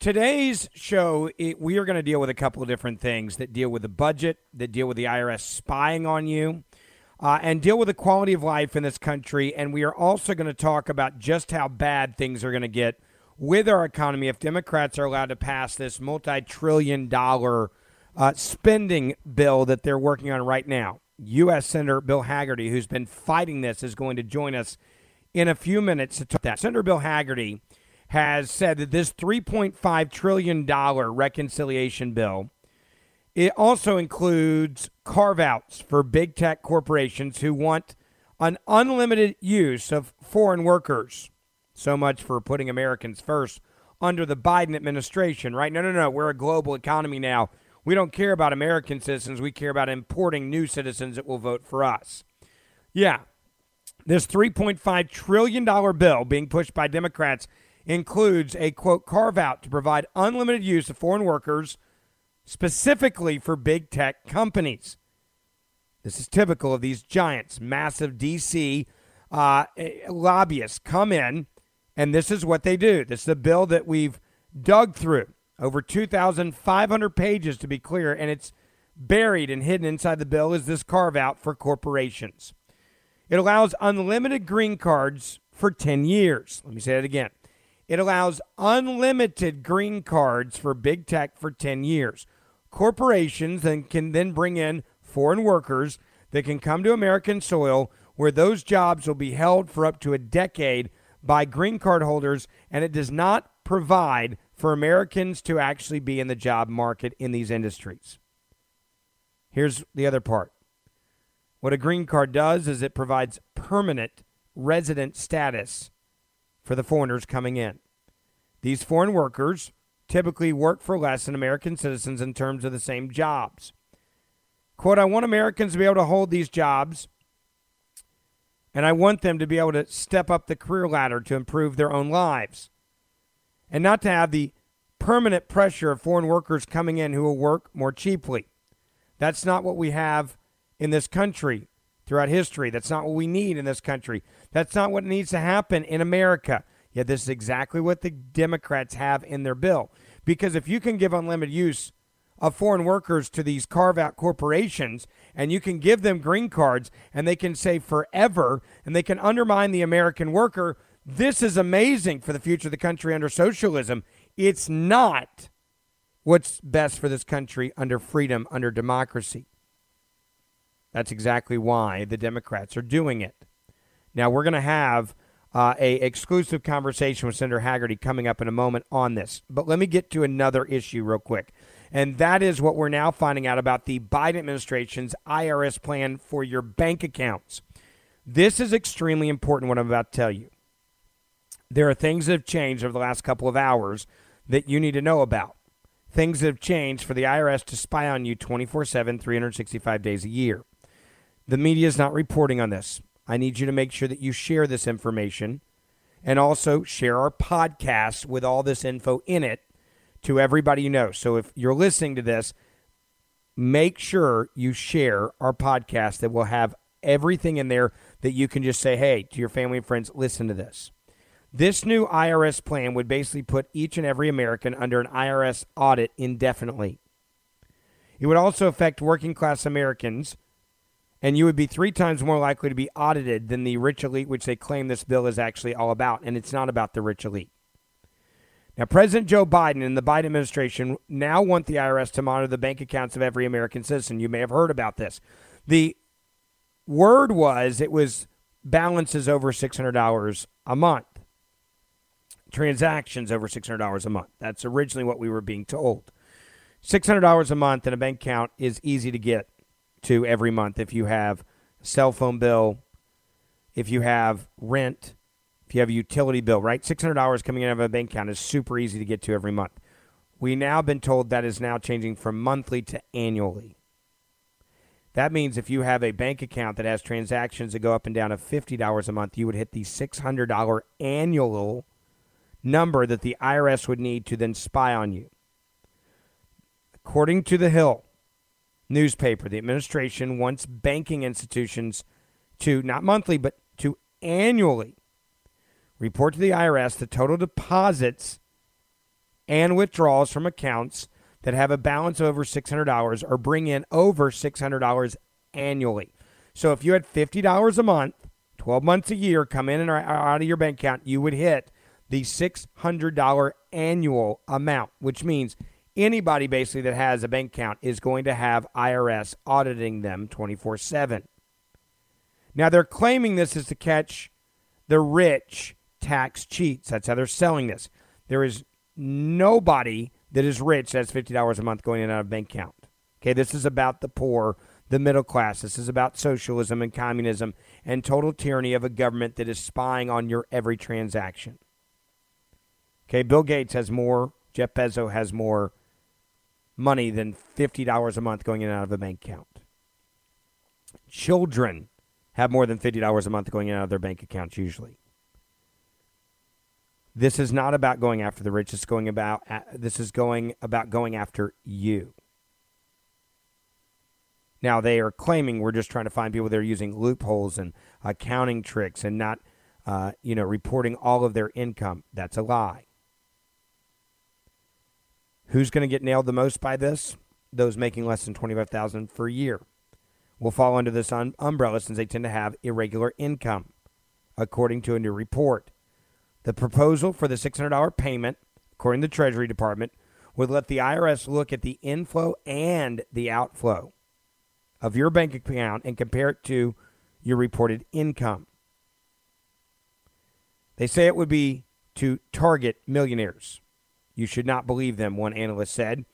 Today's show, it, we are going to deal with a couple of different things that deal with the budget, that deal with the IRS spying on you, uh, and deal with the quality of life in this country. And we are also going to talk about just how bad things are going to get with our economy if Democrats are allowed to pass this multi trillion dollar uh, spending bill that they're working on right now. U.S. Senator Bill Hagerty, who's been fighting this, is going to join us in a few minutes to talk that. Senator Bill Hagerty has said that this $3.5 trillion reconciliation bill it also includes carve outs for big tech corporations who want an unlimited use of foreign workers. So much for putting Americans first under the Biden administration, right? No, no, no. We're a global economy now. We don't care about American citizens. We care about importing new citizens that will vote for us. Yeah. This $3.5 trillion bill being pushed by Democrats includes a quote carve out to provide unlimited use of foreign workers specifically for big tech companies. This is typical of these giants, massive DC uh, lobbyists come in, and this is what they do. This is a bill that we've dug through over 2,500 pages, to be clear, and it's buried and hidden inside the bill is this carve out for corporations. It allows unlimited green cards for 10 years. Let me say that again. It allows unlimited green cards for big tech for 10 years. Corporations then can then bring in foreign workers that can come to American soil where those jobs will be held for up to a decade by green card holders and it does not provide for Americans to actually be in the job market in these industries. Here's the other part. What a green card does is it provides permanent resident status for the foreigners coming in. These foreign workers typically work for less than American citizens in terms of the same jobs. Quote, I want Americans to be able to hold these jobs, and I want them to be able to step up the career ladder to improve their own lives, and not to have the permanent pressure of foreign workers coming in who will work more cheaply. That's not what we have in this country throughout history. That's not what we need in this country. That's not what needs to happen in America. Yet this is exactly what the Democrats have in their bill. Because if you can give unlimited use of foreign workers to these carve out corporations and you can give them green cards and they can say forever and they can undermine the American worker, this is amazing for the future of the country under socialism. It's not what's best for this country under freedom, under democracy. That's exactly why the Democrats are doing it. Now we're going to have uh, a exclusive conversation with Senator Hagerty coming up in a moment on this. But let me get to another issue real quick. And that is what we're now finding out about the Biden administration's IRS plan for your bank accounts. This is extremely important, what I'm about to tell you. There are things that have changed over the last couple of hours that you need to know about. Things that have changed for the IRS to spy on you 24 7, 365 days a year. The media is not reporting on this. I need you to make sure that you share this information and also share our podcast with all this info in it to everybody you know. So if you're listening to this, make sure you share our podcast that will have everything in there that you can just say, hey, to your family and friends, listen to this. This new IRS plan would basically put each and every American under an IRS audit indefinitely. It would also affect working class Americans and you would be three times more likely to be audited than the rich elite, which they claim this bill is actually all about. And it's not about the rich elite. Now, President Joe Biden and the Biden administration now want the IRS to monitor the bank accounts of every American citizen. You may have heard about this. The word was it was balances over $600 a month, transactions over $600 a month. That's originally what we were being told. $600 a month in a bank account is easy to get to every month if you have cell phone bill, if you have rent, if you have a utility bill, right? $600 coming in out of a bank account is super easy to get to every month. We now been told that is now changing from monthly to annually. That means if you have a bank account that has transactions that go up and down of $50 a month, you would hit the $600 annual number that the IRS would need to then spy on you. According to The Hill, newspaper, the administration wants banking institutions to not monthly, but to annually report to the IRS the total deposits and withdrawals from accounts that have a balance over $600 or bring in over $600 annually. So if you had $50 a month, 12 months a year come in and out of your bank account, you would hit the $600 annual amount, which means anybody basically that has a bank account is going to have IRS auditing them 24 7. Now, they're claiming this is to catch the rich tax cheats. That's how they're selling this. There is nobody that is rich that's $50 a month going in and out of bank account. Okay, this is about the poor, the middle class. This is about socialism and communism and total tyranny of a government that is spying on your every transaction. Okay, Bill Gates has more, Jeff Bezos has more money than $50 a month going in and out of a bank account. Children have more than $50 a month going in and out of their bank accounts usually. This is not about going after the rich. It's going about this is going about going after you. Now they are claiming we're just trying to find people that are using loopholes and accounting tricks and not, uh, you know, reporting all of their income. That's a lie. Who's going to get nailed the most by this? Those making less than 25000 per year will fall under this un- umbrella since they tend to have irregular income, according to a new report. The proposal for the $600 payment, according to the Treasury Department, would let the IRS look at the inflow and the outflow of your bank account and compare it to your reported income. They say it would be to target millionaires. You should not believe them, one analyst said.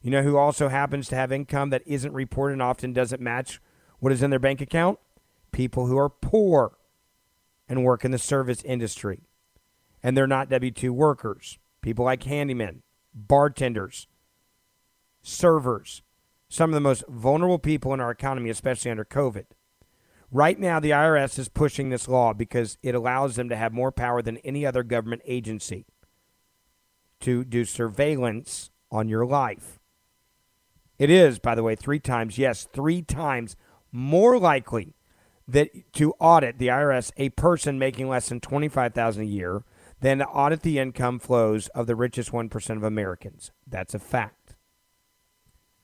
You know who also happens to have income that isn't reported and often doesn't match what is in their bank account? People who are poor and work in the service industry. And they're not W 2 workers. People like handymen, bartenders, servers, some of the most vulnerable people in our economy, especially under COVID. Right now, the IRS is pushing this law because it allows them to have more power than any other government agency to do surveillance on your life. It is, by the way, three times, yes, three times more likely that to audit the IRS a person making less than 25,000 a year than to audit the income flows of the richest 1% of Americans. That's a fact.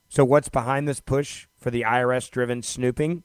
So what's behind this push for the IRS driven snooping?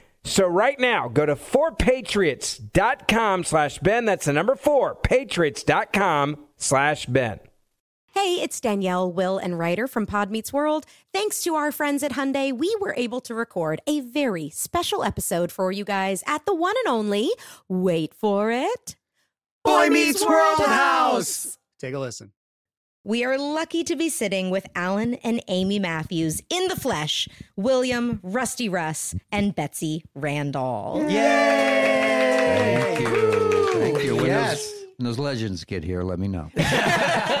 So right now, go to 4patriots.com slash Ben. That's the number 4, patriots.com slash Ben. Hey, it's Danielle, Will, and Rider from Pod Meets World. Thanks to our friends at Hyundai, we were able to record a very special episode for you guys at the one and only, wait for it, Boy Meets World House. Take a listen. We are lucky to be sitting with Alan and Amy Matthews in the flesh, William, Rusty Russ, and Betsy Randle. Thank you. Thank you. When, Yes. those, when those legends get here, let me know.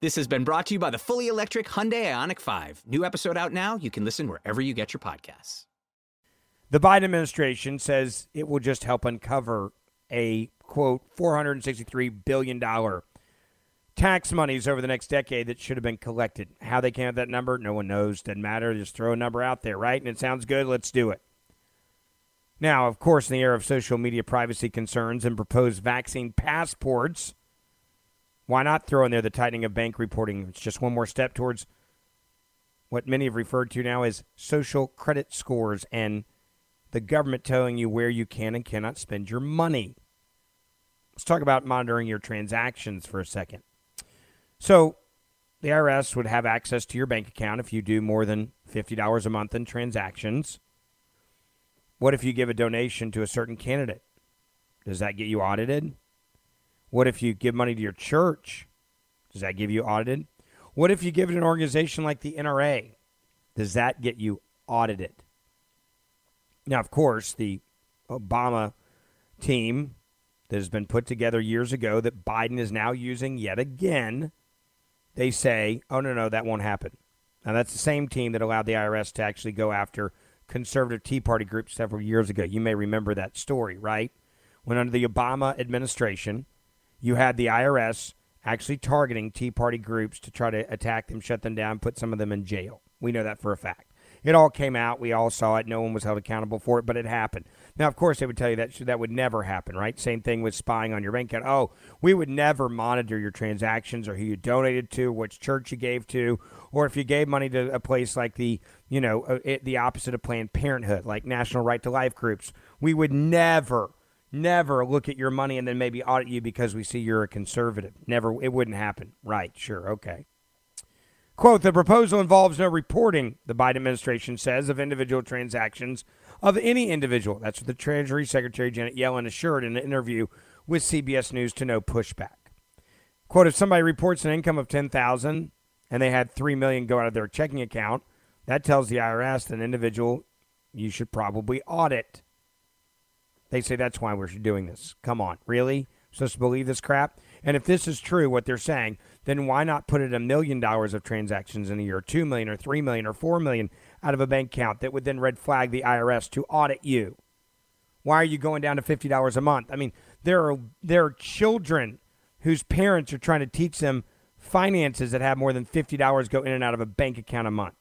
This has been brought to you by the fully electric Hyundai Ioniq 5. New episode out now. You can listen wherever you get your podcasts. The Biden administration says it will just help uncover a quote $463 billion tax monies over the next decade that should have been collected. How they came up that number, no one knows. Doesn't matter. Just throw a number out there, right? And it sounds good. Let's do it. Now, of course, in the era of social media privacy concerns and proposed vaccine passports, why not throw in there the tightening of bank reporting? It's just one more step towards what many have referred to now as social credit scores and the government telling you where you can and cannot spend your money. Let's talk about monitoring your transactions for a second. So, the IRS would have access to your bank account if you do more than $50 a month in transactions. What if you give a donation to a certain candidate? Does that get you audited? What if you give money to your church? Does that give you audited? What if you give it an organization like the NRA? Does that get you audited? Now, of course, the Obama team that has been put together years ago that Biden is now using yet again, they say, oh, no, no, that won't happen. Now, that's the same team that allowed the IRS to actually go after conservative Tea Party groups several years ago. You may remember that story, right? When under the Obama administration, you had the IRS actually targeting Tea Party groups to try to attack them, shut them down, put some of them in jail. We know that for a fact. It all came out. We all saw it. No one was held accountable for it, but it happened. Now, of course, they would tell you that that would never happen, right? Same thing with spying on your bank account. Oh, we would never monitor your transactions or who you donated to, which church you gave to, or if you gave money to a place like the, you know, uh, it, the opposite of Planned Parenthood, like National Right to Life groups. We would never, never look at your money and then maybe audit you because we see you're a conservative. Never. It wouldn't happen. Right. Sure. Okay. Quote, the proposal involves no reporting, the Biden administration says, of individual transactions of any individual. That's what the Treasury Secretary Janet Yellen assured in an interview with CBS News to no pushback. Quote, if somebody reports an income of 10000 and they had 3 million go out of their checking account, that tells the IRS that an individual you should probably audit. They say that's why we're doing this. Come on, really? Supposed to believe this crap? And if this is true, what they're saying, then why not put it a million dollars of transactions in a year, two million or three million or four million out of a bank account that would then red flag the IRS to audit you? Why are you going down to fifty dollars a month? I mean, there are there are children whose parents are trying to teach them finances that have more than fifty dollars go in and out of a bank account a month.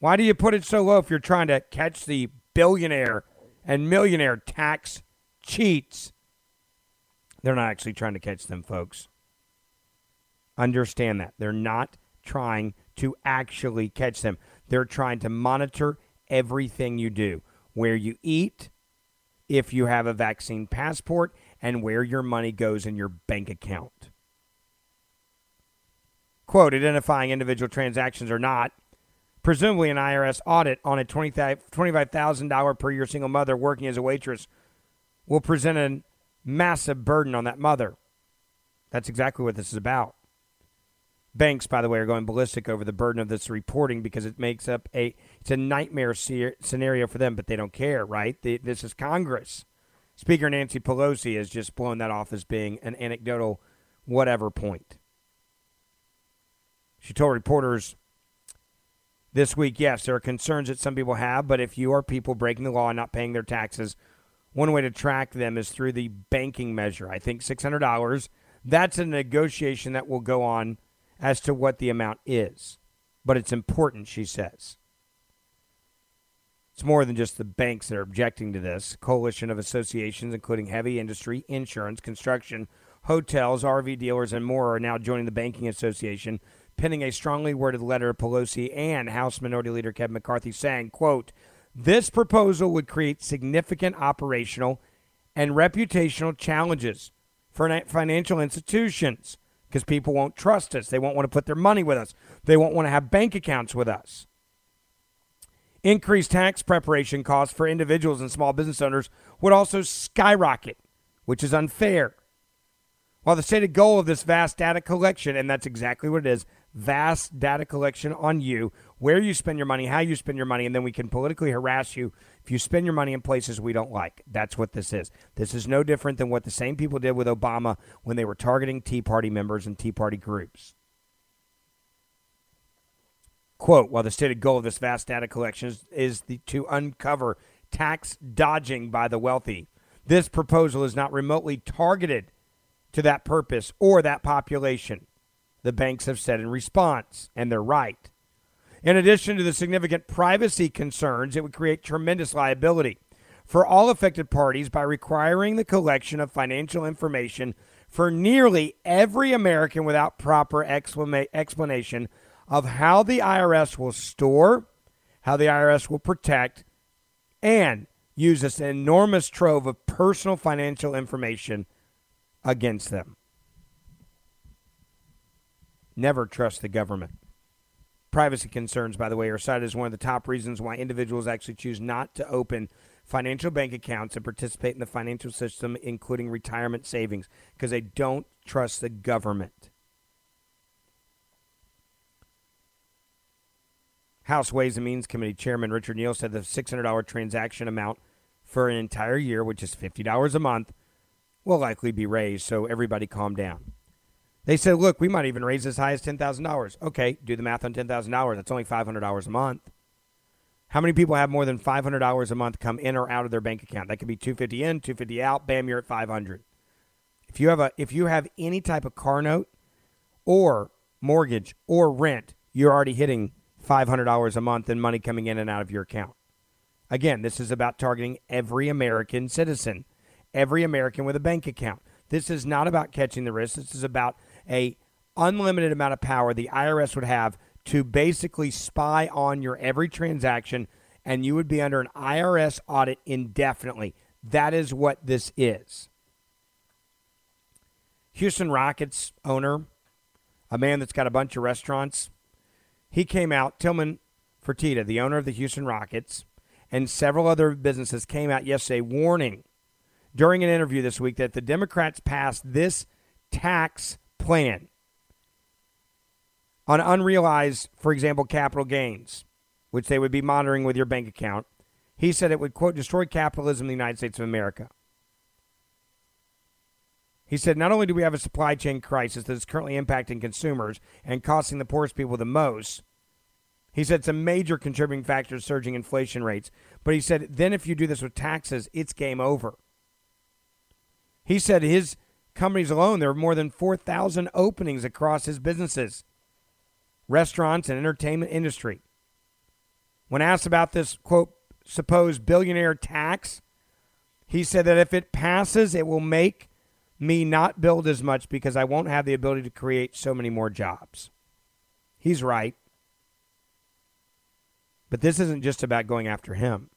Why do you put it so low if you're trying to catch the billionaire and millionaire tax cheats? They're not actually trying to catch them, folks. Understand that. They're not trying to actually catch them. They're trying to monitor everything you do where you eat, if you have a vaccine passport, and where your money goes in your bank account. Quote, identifying individual transactions or not. Presumably, an IRS audit on a $25,000 per year single mother working as a waitress will present a massive burden on that mother. That's exactly what this is about. Banks, by the way, are going ballistic over the burden of this reporting because it makes up a it's a nightmare scenario for them, but they don't care, right? This is Congress. Speaker Nancy Pelosi has just blown that off as being an anecdotal whatever point. She told reporters this week, yes, there are concerns that some people have, but if you are people breaking the law and not paying their taxes, one way to track them is through the banking measure. I think $600. That's a negotiation that will go on as to what the amount is. But it's important, she says. It's more than just the banks that are objecting to this. Coalition of associations, including heavy industry, insurance, construction, hotels, RV dealers, and more, are now joining the Banking Association, penning a strongly worded letter to Pelosi and House Minority Leader Kevin McCarthy saying, quote, this proposal would create significant operational and reputational challenges for financial institutions because people won't trust us. They won't want to put their money with us. They won't want to have bank accounts with us. Increased tax preparation costs for individuals and small business owners would also skyrocket, which is unfair. While the stated goal of this vast data collection, and that's exactly what it is vast data collection on you, where you spend your money, how you spend your money, and then we can politically harass you if you spend your money in places we don't like. That's what this is. This is no different than what the same people did with Obama when they were targeting Tea Party members and Tea Party groups. Quote, while the stated goal of this vast data collection is, is the, to uncover tax dodging by the wealthy, this proposal is not remotely targeted to that purpose or that population, the banks have said in response, and they're right. In addition to the significant privacy concerns, it would create tremendous liability for all affected parties by requiring the collection of financial information for nearly every American without proper explanation of how the IRS will store, how the IRS will protect, and use this enormous trove of personal financial information against them. Never trust the government. Privacy concerns, by the way, are cited as one of the top reasons why individuals actually choose not to open financial bank accounts and participate in the financial system, including retirement savings, because they don't trust the government. House Ways and Means Committee Chairman Richard Neal said the $600 transaction amount for an entire year, which is $50 a month, will likely be raised, so everybody calm down. They said, look, we might even raise as high as $10,000. Okay, do the math on $10,000. That's only $500 a month. How many people have more than $500 a month come in or out of their bank account? That could be 250 in, 250 out, bam, you're at 500. If you have a if you have any type of car note or mortgage or rent, you're already hitting $500 a month in money coming in and out of your account. Again, this is about targeting every American citizen, every American with a bank account. This is not about catching the risk. This is about a unlimited amount of power the IRS would have to basically spy on your every transaction and you would be under an IRS audit indefinitely. That is what this is. Houston Rockets owner, a man that's got a bunch of restaurants, he came out, Tillman Fertitta, the owner of the Houston Rockets, and several other businesses came out yesterday warning during an interview this week that the Democrats passed this tax plan on unrealized, for example, capital gains, which they would be monitoring with your bank account. He said it would, quote, destroy capitalism in the United States of America. He said, not only do we have a supply chain crisis that is currently impacting consumers and costing the poorest people the most, he said it's a major contributing factor to surging inflation rates. But he said, then if you do this with taxes, it's game over. He said his companies alone, there are more than 4,000 openings across his businesses restaurants, and entertainment industry. When asked about this, quote, supposed billionaire tax, he said that if it passes, it will make me not build as much because I won't have the ability to create so many more jobs. He's right. But this isn't just about going after him.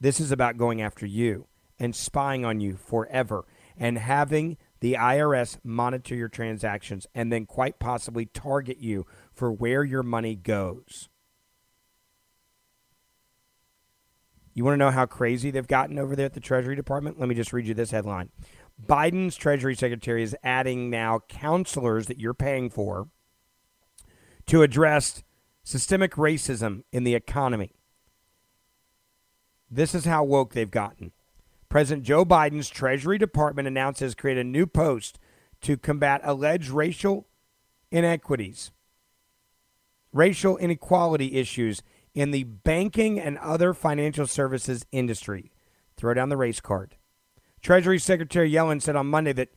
This is about going after you and spying on you forever and having the IRS monitor your transactions and then quite possibly target you for where your money goes. You want to know how crazy they've gotten over there at the Treasury Department? Let me just read you this headline. Biden's Treasury Secretary is adding now counselors that you're paying for to address systemic racism in the economy. This is how woke they've gotten. President Joe Biden's Treasury Department announces create a new post to combat alleged racial inequities, racial inequality issues in the banking and other financial services industry. Throw down the race card. Treasury Secretary Yellen said on Monday that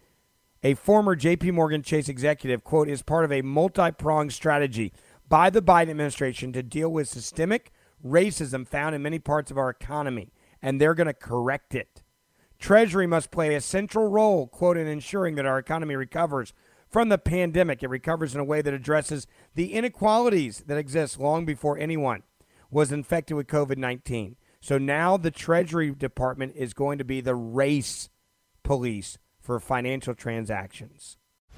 a former JP Morgan Chase executive, quote, is part of a multi pronged strategy by the Biden administration to deal with systemic racism found in many parts of our economy, and they're going to correct it. Treasury must play a central role, quote, in ensuring that our economy recovers from the pandemic. It recovers in a way that addresses the inequalities that exist long before anyone was infected with COVID 19. So now the Treasury Department is going to be the race police for financial transactions.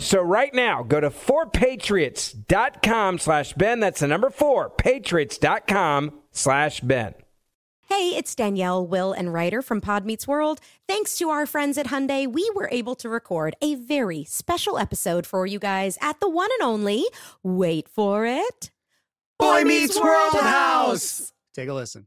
So right now, go to 4patriots.com slash Ben. That's the number 4, patriots.com slash Ben. Hey, it's Danielle, Will, and Rider from Pod Meets World. Thanks to our friends at Hyundai, we were able to record a very special episode for you guys at the one and only, wait for it, Boy Meets World House. Take a listen.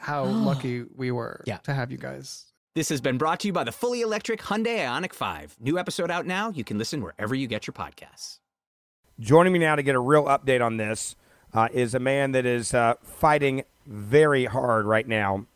how lucky we were Yeah. to have you guys. This has been brought to you by the fully electric Hyundai Ioniq 5. New episode out now. You can listen wherever you get your podcasts. Joining me now to get a real update on this uh, is a man that is uh, fighting very hard right now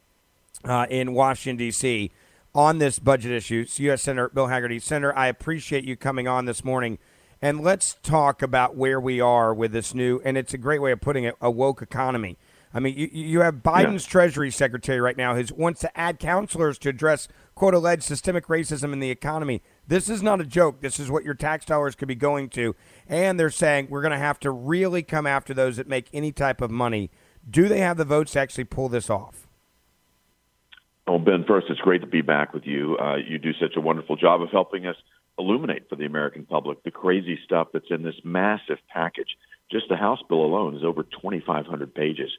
uh, in Washington, D.C. on this budget issue. It's U.S. Senator Bill Hagerty. Senator, I appreciate you coming on this morning. And let's talk about where we are with this new, and it's a great way of putting it, a woke economy. I mean, you, you have Biden's Treasury Secretary right now who wants to add counselors to address, quote, alleged systemic racism in the economy. This is not a joke. This is what your tax dollars could be going to. And they're saying we're going to have to really come after those that make any type of money. Do they have the votes to actually pull this off? Well, Ben, first, it's great to be back with you. Uh, you do such a wonderful job of helping us illuminate for the American public the crazy stuff that's in this massive package. Just the House bill alone is over 2,500 pages.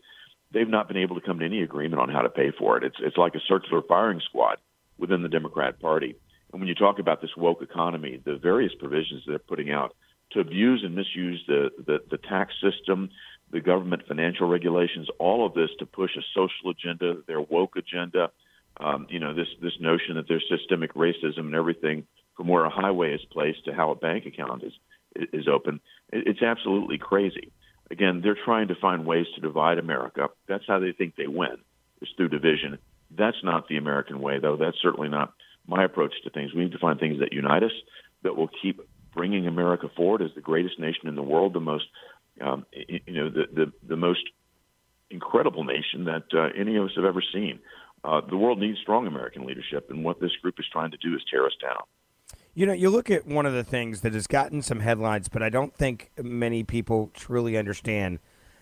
They've not been able to come to any agreement on how to pay for it. It's it's like a circular firing squad within the Democrat Party. And when you talk about this woke economy, the various provisions they're putting out to abuse and misuse the, the, the tax system, the government financial regulations, all of this to push a social agenda, their woke agenda, um, you know, this this notion that there's systemic racism and everything from where a highway is placed to how a bank account is is open. It's absolutely crazy. Again, they're trying to find ways to divide America. That's how they think they win, is through division. That's not the American way, though. That's certainly not my approach to things. We need to find things that unite us, that will keep bringing America forward as the greatest nation in the world, the most, um, you know, the, the the most incredible nation that uh, any of us have ever seen. Uh, the world needs strong American leadership, and what this group is trying to do is tear us down. You know, you look at one of the things that has gotten some headlines, but I don't think many people truly understand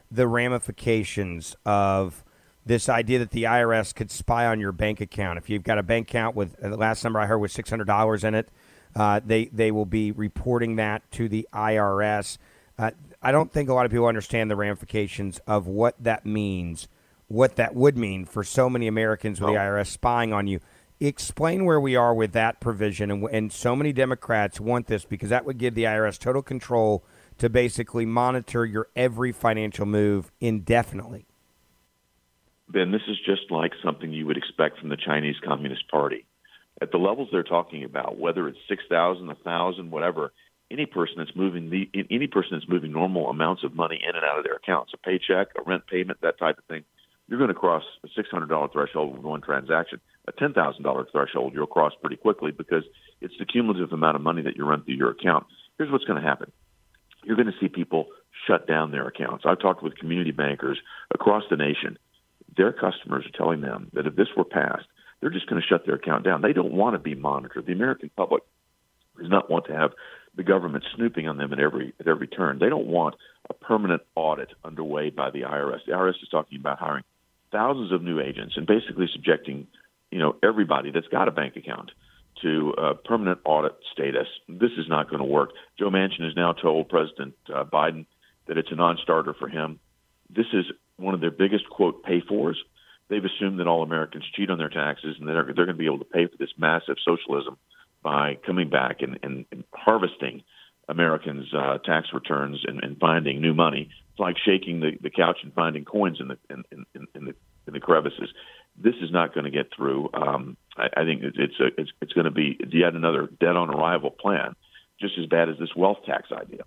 the ramifications of this idea that the IRS could spy on your bank account. If you've got a bank account with uh, the last number I heard was six hundred dollars in it, uh, they they will be reporting that to the IRS. Uh, I don't think a lot of people understand the ramifications of what that means, what that would mean for so many Americans with the IRS spying on you. Explain where we are with that provision, and, and so many Democrats want this because that would give the IRS total control to basically monitor your every financial move indefinitely. Ben, this is just like something you would expect from the Chinese Communist Party. At the levels they're talking about, whether it's six thousand, a thousand, whatever, any person that's moving the any person that's moving normal amounts of money in and out of their accounts, a paycheck, a rent payment, that type of thing, you're going to cross a six hundred dollar threshold with one transaction. A ten thousand dollar threshold you'll cross pretty quickly because it's the cumulative amount of money that you run through your account. Here's what's going to happen you're going to see people shut down their accounts. I've talked with community bankers across the nation. Their customers are telling them that if this were passed, they're just going to shut their account down. They don't want to be monitored. The American public does not want to have the government snooping on them at every at every turn. They don't want a permanent audit underway by the IRS. The IRS is talking about hiring thousands of new agents and basically subjecting, you know, everybody that's got a bank account to uh, permanent audit status. This is not going to work. Joe Manchin has now told President uh, Biden that it's a non-starter for him. This is one of their biggest quote pay fors. They've assumed that all Americans cheat on their taxes and they're, they're going to be able to pay for this massive socialism by coming back and, and, and harvesting Americans' uh, tax returns and, and finding new money. It's like shaking the, the couch and finding coins in the in, in, in the in the crevices. This is not going to get through. Um, I, I think it's a, it's it's going to be yet another dead on arrival plan, just as bad as this wealth tax idea.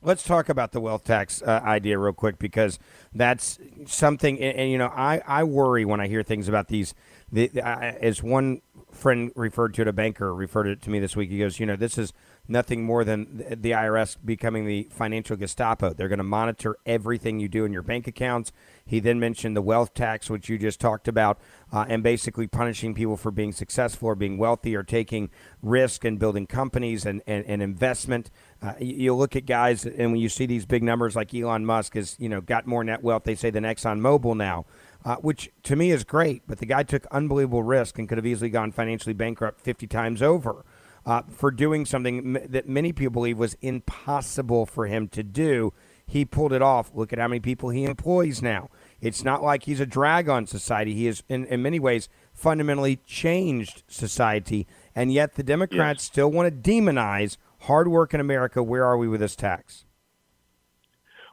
Let's talk about the wealth tax uh, idea real quick because that's something. And, and, you know, I, I worry when I hear things about these. The, uh, as one friend referred to it, a banker referred it to me this week. He goes, you know, this is nothing more than the IRS becoming the financial Gestapo. They're going to monitor everything you do in your bank accounts. He then mentioned the wealth tax, which you just talked about, uh, and basically punishing people for being successful or being wealthy or taking risk and building companies and, and, and investment. Uh, you, look at guys, and when you see these big numbers like Elon Musk has, you know, got more net wealth, they say, than ExxonMobil now. Uh, which to me is great, but the guy took unbelievable risk and could have easily gone financially bankrupt 50 times over uh, for doing something m- that many people believe was impossible for him to do. He pulled it off. Look at how many people he employs now. It's not like he's a drag on society. He is, in, in many ways, fundamentally changed society. And yet the Democrats yes. still want to demonize hard work in America. Where are we with this tax?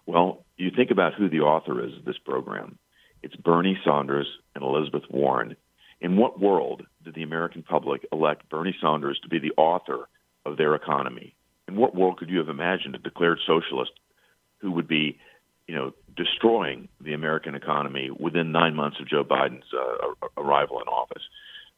Well, you think about who the author is of this program. It's Bernie Sanders and Elizabeth Warren. In what world did the American public elect Bernie Sanders to be the author of their economy? In what world could you have imagined a declared socialist who would be, you know, destroying the American economy within nine months of Joe Biden's uh, arrival in office?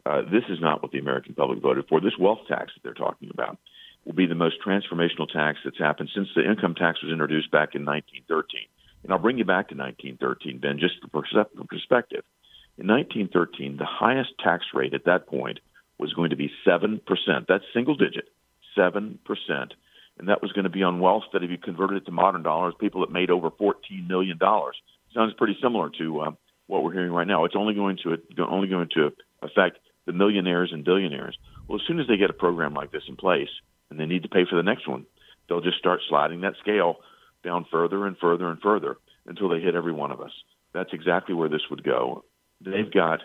Uh, this is not what the American public voted for. This wealth tax that they're talking about will be the most transformational tax that's happened since the income tax was introduced back in 1913. And I'll bring you back to 1913, Ben, just for perspective. In 1913, the highest tax rate at that point was going to be 7%. That's single digit, 7%. And that was going to be on wealth that if you converted it to modern dollars, people that made over $14 million. Sounds pretty similar to uh, what we're hearing right now. It's only going to only going to affect the millionaires and billionaires. Well, as soon as they get a program like this in place and they need to pay for the next one, they'll just start sliding that scale down further and further and further until they hit every one of us. That's exactly where this would go they've got,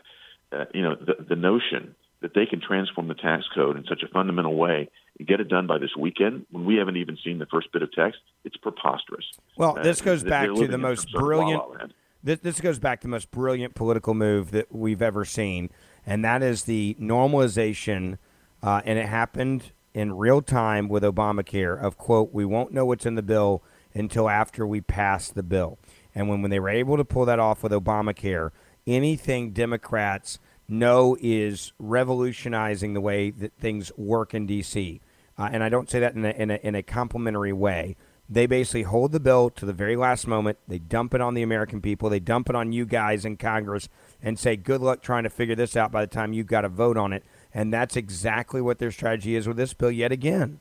uh, you know, the, the notion that they can transform the tax code in such a fundamental way and get it done by this weekend when we haven't even seen the first bit of text, it's preposterous. Well, this uh, goes back to the most brilliant. This, this goes back to the most brilliant political move that we've ever seen, and that is the normalization, uh, and it happened in real time with Obamacare. Of quote, we won't know what's in the bill until after we pass the bill. And when, when they were able to pull that off with Obamacare, anything Democrats know is revolutionizing the way that things work in D.C. Uh, and I don't say that in a, in, a, in a complimentary way. They basically hold the bill to the very last moment. They dump it on the American people. They dump it on you guys in Congress and say, good luck trying to figure this out by the time you've got to vote on it. And that's exactly what their strategy is with this bill yet again.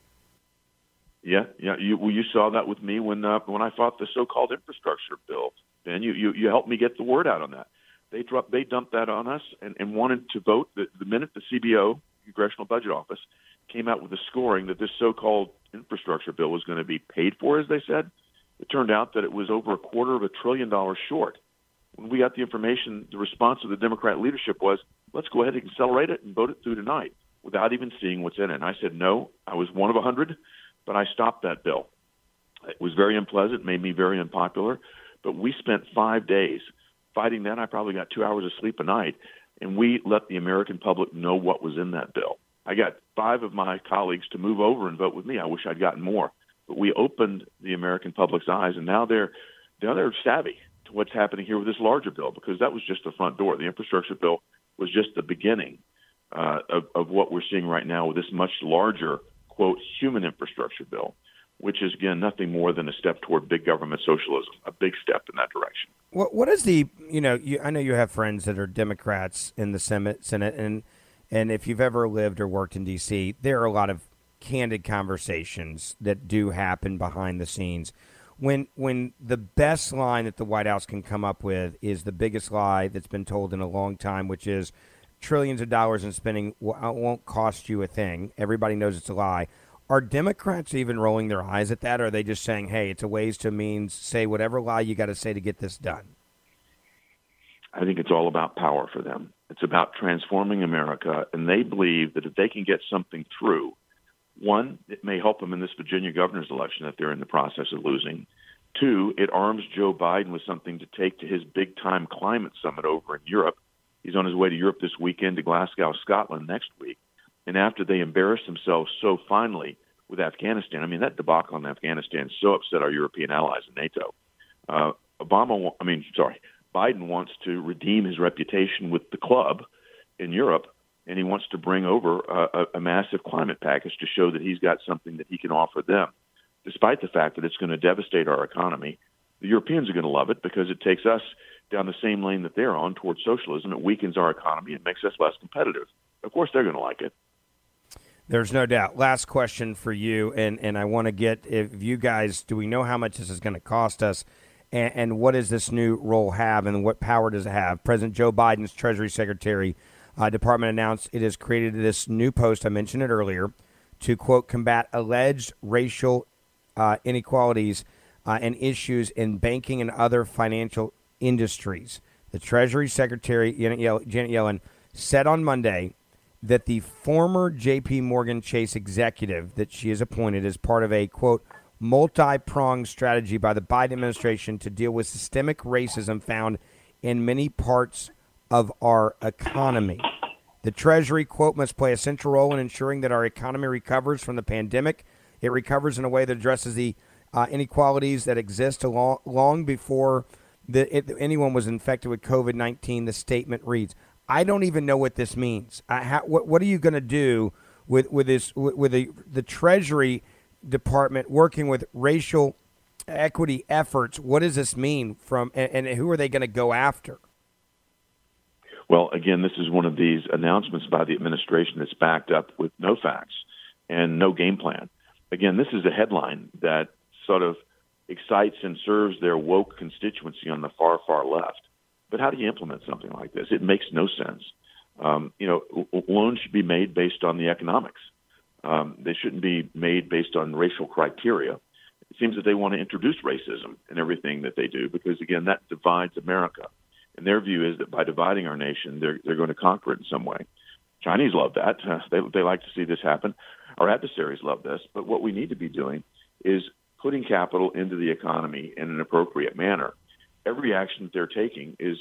Yeah, yeah. You, well, you saw that with me when uh, when I fought the so-called infrastructure bill. Ben, you, you you helped me get the word out on that. They dropped, they dumped that on us and, and wanted to vote the, the minute the CBO, Congressional Budget Office, came out with the scoring that this so-called infrastructure bill was going to be paid for, as they said. It turned out that it was over a quarter of a trillion dollars short. When we got the information, the response of the Democrat leadership was, "Let's go ahead and accelerate it and vote it through tonight," without even seeing what's in it. And I said, "No, I was one of a hundred, but I stopped that bill. It was very unpleasant, made me very unpopular, but we spent five days fighting that, I probably got two hours of sleep a night, and we let the American public know what was in that bill. I got five of my colleagues to move over and vote with me. I wish I'd gotten more, but we opened the American public's eyes, and now they're now they're savvy to what's happening here with this larger bill because that was just the front door. The infrastructure bill was just the beginning uh, of, of what we're seeing right now with this much larger quote human infrastructure bill which is again nothing more than a step toward big government socialism, a big step in that direction. What what is the you know you, I know you have friends that are Democrats in the Senate Senate and and if you've ever lived or worked in D.C., there are a lot of candid conversations that do happen behind the scenes. When when the best line that the White House can come up with is the biggest lie that's been told in a long time, which is trillions of dollars in spending won't cost you a thing. Everybody knows it's a lie are Democrats even rolling their eyes at that, or are they just saying, "Hey, it's a ways to means. Say whatever lie you got to say to get this done"? I think it's all about power for them. It's about transforming America, and they believe that if they can get something through, one, it may help them in this Virginia governor's election that they're in the process of losing. Two, it arms Joe Biden with something to take to his big time climate summit over in Europe. He's on his way to Europe this weekend to Glasgow, Scotland next week. And after they embarrassed themselves so finally with Afghanistan, I mean, that debacle in Afghanistan so upset our European allies in NATO. Uh, Obama, I mean, sorry, Biden wants to redeem his reputation with the club in Europe, and he wants to bring over a, a massive climate package to show that he's got something that he can offer them. Despite the fact that it's going to devastate our economy, the Europeans are going to love it because it takes us down the same lane that they're on towards socialism. It weakens our economy. It makes us less competitive. Of course, they're going to like it. There's no doubt. Last question for you, and, and I want to get if you guys do we know how much this is going to cost us, and, and what does this new role have, and what power does it have? President Joe Biden's Treasury Secretary uh, Department announced it has created this new post. I mentioned it earlier to quote combat alleged racial uh, inequalities uh, and issues in banking and other financial industries. The Treasury Secretary Janet Yellen said on Monday that the former J.P. Morgan Chase executive that she has appointed as part of a quote multi-pronged strategy by the Biden administration to deal with systemic racism found in many parts of our economy. The Treasury quote must play a central role in ensuring that our economy recovers from the pandemic. It recovers in a way that addresses the uh, inequalities that exist long, long before the, it, anyone was infected with COVID 19, the statement reads. I don't even know what this means. I, what, what, are you going to do with with this with, with the the Treasury Department working with racial equity efforts? What does this mean from and, and who are they going to go after? Well, again, this is one of these announcements by the administration that's backed up with no facts and no game plan. Again, this is a headline that sort of excites and serves their woke constituency on the far, far left. But how do you implement something like this? It makes no sense. Um, you know, loans should be made based on the economics. Um, they shouldn't be made based on racial criteria. It seems that they want to introduce racism in everything that they do because, again, that divides America. And their view is that by dividing our nation, they're, they're going to conquer it in some way. Chinese love that. Uh, they, they like to see this happen. Our adversaries love this. But what we need to be doing is putting capital into the economy in an appropriate manner every action they're taking is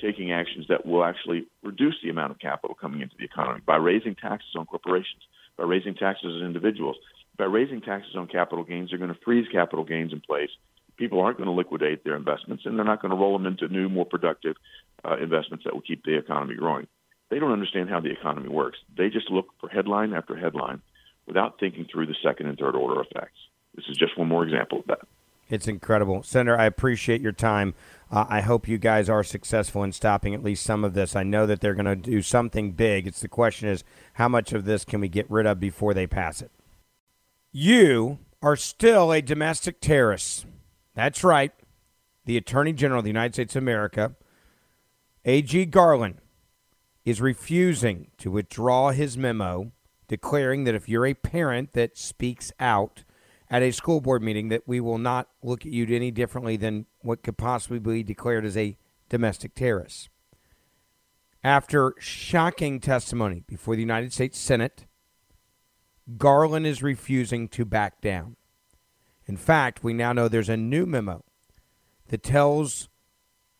taking actions that will actually reduce the amount of capital coming into the economy by raising taxes on corporations, by raising taxes on individuals, by raising taxes on capital gains. They're going to freeze capital gains in place. People aren't going to liquidate their investments, and they're not going to roll them into new, more productive uh, investments that will keep the economy growing. They don't understand how the economy works. They just look for headline after headline without thinking through the second and third order effects. This is just one more example of that. It's incredible. Senator, I appreciate your time. Uh, I hope you guys are successful in stopping at least some of this. I know that they're going to do something big. It's the question is how much of this can we get rid of before they pass it? You are still a domestic terrorist. That's right. The Attorney General of the United States of America, A.G. Garland, is refusing to withdraw his memo declaring that if you're a parent that speaks out, at a school board meeting that we will not look at you any differently than what could possibly be declared as a domestic terrorist. After shocking testimony before the United States Senate, Garland is refusing to back down. In fact, we now know there's a new memo that tells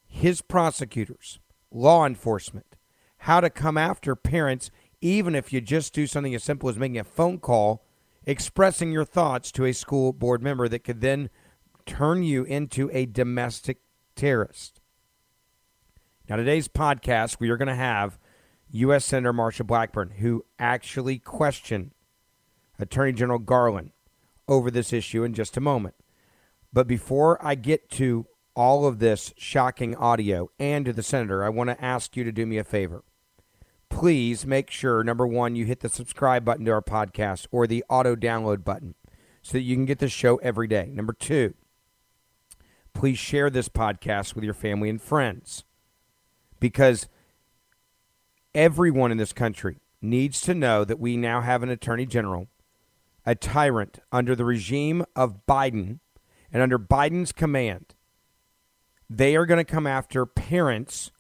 his prosecutors, law enforcement, how to come after parents, even if you just do something as simple as making a phone call expressing your thoughts to a school board member that could then turn you into a domestic terrorist. Now, today's podcast, we are going to have U.S. Senator Marsha Blackburn, who actually questioned Attorney General Garland over this issue in just a moment. But before I get to all of this shocking audio and to the senator, I want to ask you to do me a favor please make sure number one, you hit the subscribe button to our podcast or the auto download button so that you can get the show every day. Number two, please share this podcast with your family and friends because everyone in this country needs to know that we now have an attorney general, a tyrant under the regime of Biden and under Biden's command, they are going to come after parents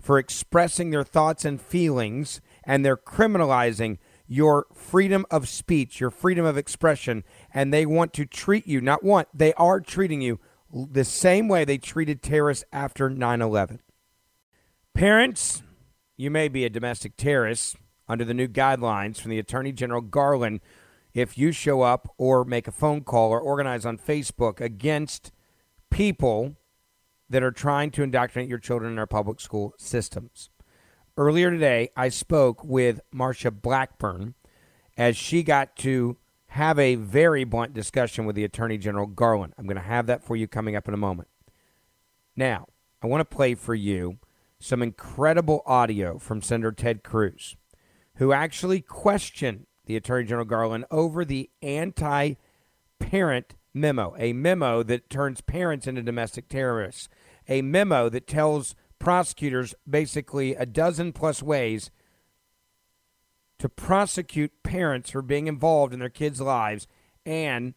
for expressing their thoughts and feelings, and they're criminalizing your freedom of speech, your freedom of expression, and they want to treat you, not want, they are treating you the same way they treated terrorists after 9 11. Parents, you may be a domestic terrorist under the new guidelines from the Attorney General Garland if you show up or make a phone call or organize on Facebook against people that are trying to indoctrinate your children in our public school systems. Earlier today, I spoke with Marsha Blackburn as she got to have a very blunt discussion with the Attorney General Garland. I'm going to have that for you coming up in a moment. Now, I want to play for you some incredible audio from Senator Ted Cruz, who actually questioned the Attorney General Garland over the anti parent memo, a memo that turns parents into domestic terrorists, a memo that tells prosecutors basically a dozen plus ways to prosecute parents for being involved in their kids' lives and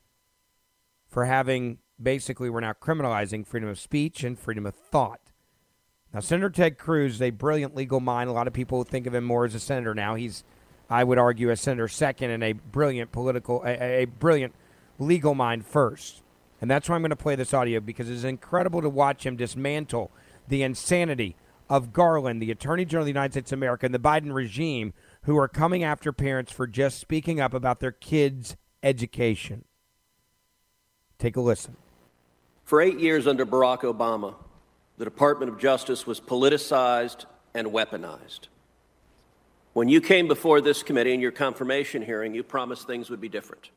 for having basically we're now criminalizing freedom of speech and freedom of thought. Now, Senator Ted Cruz is a brilliant legal mind. A lot of people think of him more as a senator now. He's, I would argue, a senator second and a brilliant political, a, a brilliant legal mind first. And that's why I'm going to play this audio because it's incredible to watch him dismantle the insanity of Garland, the Attorney General of the United States of America, and the Biden regime who are coming after parents for just speaking up about their kids' education. Take a listen. For eight years under Barack Obama, the Department of Justice was politicized and weaponized. When you came before this committee in your confirmation hearing, you promised things would be different.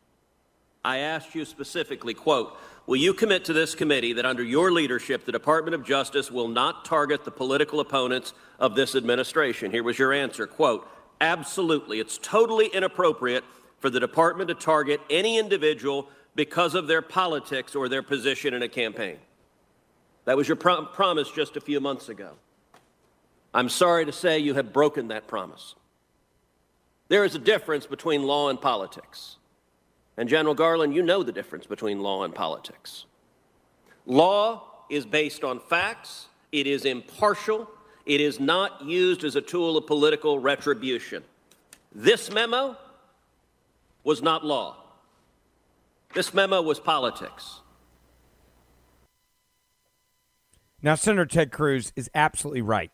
I asked you specifically, quote, will you commit to this committee that under your leadership, the Department of Justice will not target the political opponents of this administration? Here was your answer, quote, Absolutely. It's totally inappropriate for the department to target any individual because of their politics or their position in a campaign. That was your prom- promise just a few months ago. I'm sorry to say you have broken that promise. There is a difference between law and politics. And General Garland, you know the difference between law and politics. Law is based on facts, it is impartial, it is not used as a tool of political retribution. This memo was not law. This memo was politics. Now, Senator Ted Cruz is absolutely right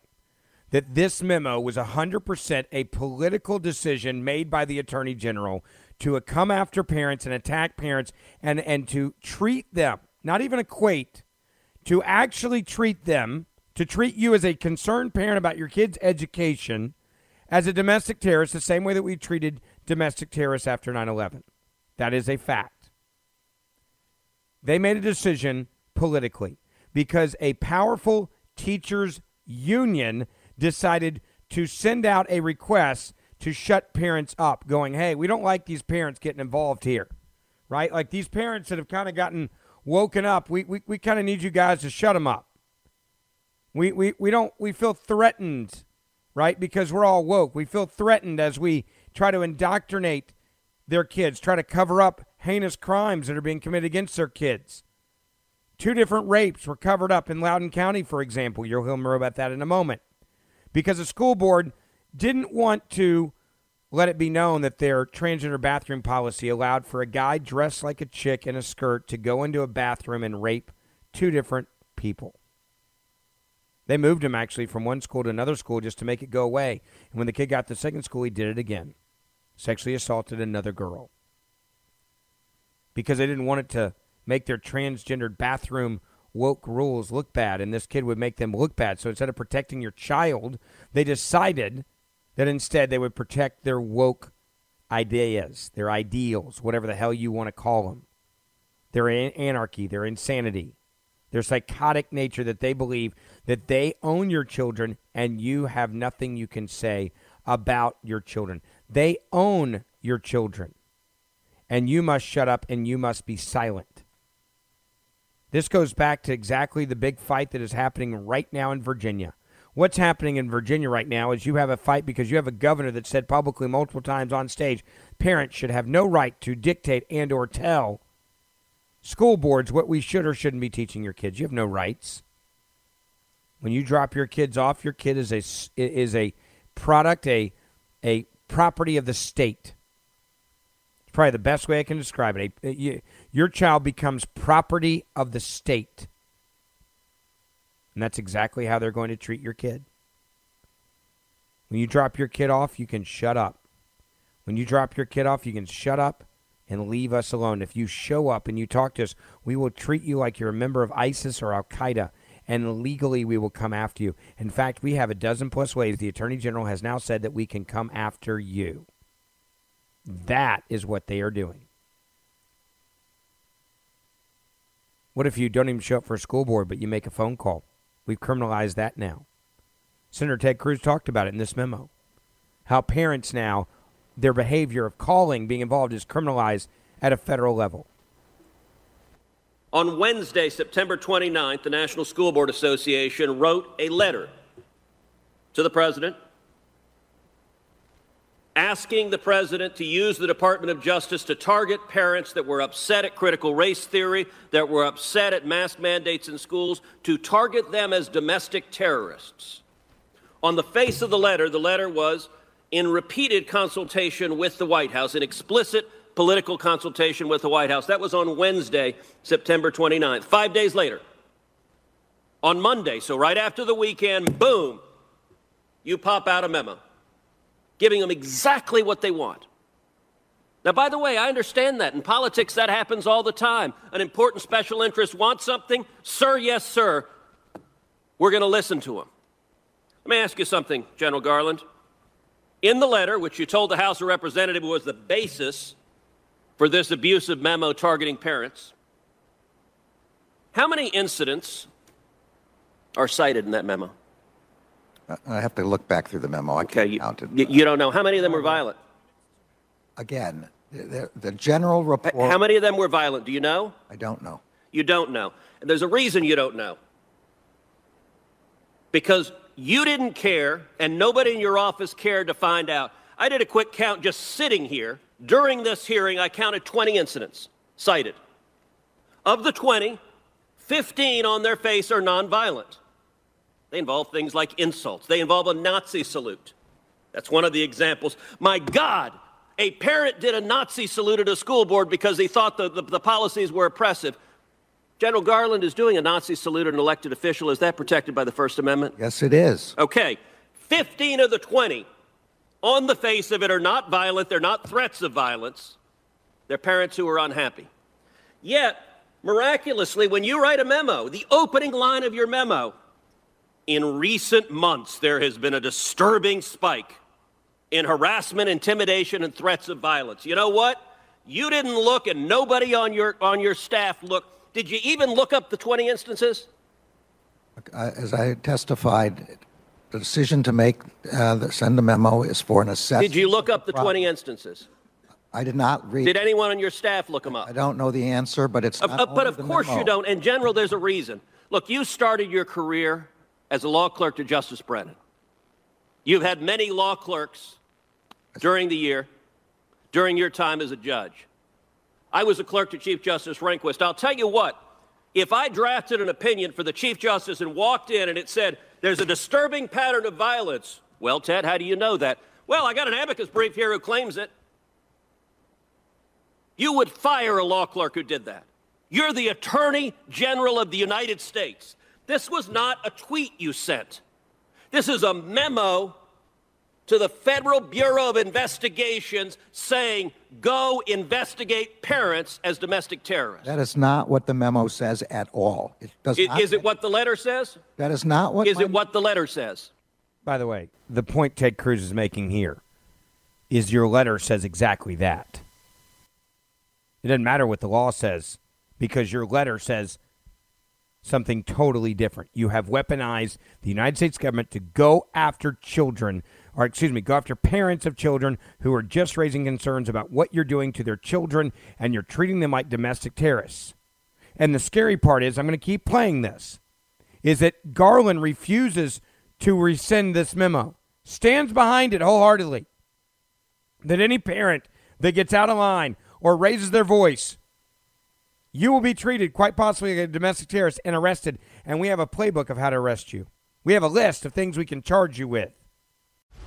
that this memo was 100% a political decision made by the Attorney General to come after parents and attack parents and, and to treat them, not even equate, to actually treat them to treat you as a concerned parent about your kid's education as a domestic terrorist the same way that we treated domestic terrorists after 9 11. That is a fact. They made a decision politically because a powerful teachers union decided to send out a request to shut parents up, going, hey, we don't like these parents getting involved here, right? Like these parents that have kind of gotten woken up, we, we, we kind of need you guys to shut them up. We, we, we don't we feel threatened, right? Because we're all woke. We feel threatened as we try to indoctrinate their kids, try to cover up heinous crimes that are being committed against their kids. Two different rapes were covered up in Loudoun County, for example. You'll hear more about that in a moment. Because the school board didn't want to let it be known that their transgender bathroom policy allowed for a guy dressed like a chick in a skirt to go into a bathroom and rape two different people. They moved him actually from one school to another school just to make it go away. And when the kid got to second school, he did it again. Sexually assaulted another girl. Because they didn't want it to make their transgendered bathroom woke rules look bad, and this kid would make them look bad. So instead of protecting your child, they decided that instead they would protect their woke ideas, their ideals, whatever the hell you want to call them. Their anarchy, their insanity, their psychotic nature that they believe that they own your children and you have nothing you can say about your children. They own your children. And you must shut up and you must be silent. This goes back to exactly the big fight that is happening right now in Virginia, What's happening in Virginia right now is you have a fight because you have a governor that said publicly multiple times on stage parents should have no right to dictate and or tell school boards what we should or shouldn't be teaching your kids. You have no rights. When you drop your kids off, your kid is a is a product, a a property of the state. It's probably the best way I can describe it. A, you, your child becomes property of the state. And that's exactly how they're going to treat your kid. When you drop your kid off, you can shut up. When you drop your kid off, you can shut up and leave us alone. If you show up and you talk to us, we will treat you like you're a member of ISIS or Al Qaeda, and legally we will come after you. In fact, we have a dozen plus ways the Attorney General has now said that we can come after you. That is what they are doing. What if you don't even show up for a school board, but you make a phone call? We've criminalized that now. Senator Ted Cruz talked about it in this memo. How parents now, their behavior of calling, being involved, is criminalized at a federal level. On Wednesday, September 29th, the National School Board Association wrote a letter to the president asking the president to use the Department of Justice to target parents that were upset at critical race theory, that were upset at mask mandates in schools, to target them as domestic terrorists. On the face of the letter, the letter was in repeated consultation with the White House, in explicit political consultation with the White House. That was on Wednesday, September 29th. Five days later, on Monday, so right after the weekend, boom, you pop out a memo giving them exactly what they want. Now, by the way, I understand that. In politics, that happens all the time. An important special interest wants something. Sir, yes, sir. We're going to listen to him. Let me ask you something, General Garland. In the letter, which you told the House of Representatives was the basis for this abusive memo targeting parents, how many incidents are cited in that memo? I have to look back through the memo. I Okay, can't you, count it. you- you don't know. How many of them were violent? Again, the, the general report. How many of them were violent? Do you know? I don't know. You don't know. And there's a reason you don't know. Because you didn't care, and nobody in your office cared to find out. I did a quick count just sitting here. During this hearing, I counted 20 incidents cited. Of the 20, 15 on their face are nonviolent. They involve things like insults, they involve a Nazi salute. That's one of the examples. My God, a parent did a Nazi salute at a school board because he thought the, the, the policies were oppressive. General Garland is doing a Nazi salute at an elected official. Is that protected by the First Amendment? Yes, it is. Okay. 15 of the 20 on the face of it are not violent. They're not threats of violence. They're parents who are unhappy. Yet, miraculously, when you write a memo, the opening line of your memo, in recent months, there has been a disturbing spike in harassment, intimidation, and threats of violence. You know what? You didn't look, and nobody on your, on your staff looked. Did you even look up the 20 instances? Uh, As I testified, the decision to make, uh, the- send a memo is for an assessment. Did you look up the 20 instances? I did not read. Did anyone on your staff look them up? I don't know the answer, but it's not of- but of course memo. you don't. In general, there's a reason. Look, you started your career as a law clerk to Justice Brennan. You've had many law clerks during the year, during your time as a judge. I was a clerk to Chief Justice Rehnquist. I'll tell you what, if I drafted an opinion for the Chief Justice and walked in and it said, there's a disturbing pattern of violence, well, Ted, how do you know that? Well, I got an amicus brief here who claims it. You would fire a law clerk who did that. You're the Attorney General of the United States. This was not a tweet you sent. This is a memo to the Federal Bureau of Investigations saying, go investigate parents as domestic terrorists. That is not what the memo says at all. It does I- not. Is it what the letter says? That is not what. Is my- it what the letter says? By the way, the point Ted Cruz is making here is your letter says exactly that. It doesn't matter what the law says because your letter says something totally different. You have weaponized the United States government to go after children, or excuse me, go after parents of children who are just raising concerns about what you're doing to their children and you're treating them like domestic terrorists. And the scary part is, I'm going to keep playing this, is that Garland refuses to rescind this memo, stands behind it wholeheartedly. That any parent that gets out of line or raises their voice, you will be treated quite possibly like a domestic terrorist and arrested. And we have a playbook of how to arrest you. We have a list of things we can charge you with.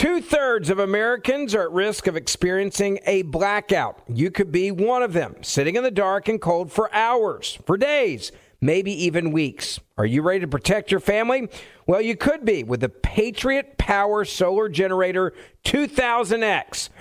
Two thirds of Americans are at risk of experiencing a blackout. You could be one of them, sitting in the dark and cold for hours, for days, maybe even weeks. Are you ready to protect your family? Well, you could be with the Patriot Power Solar Generator 2000X.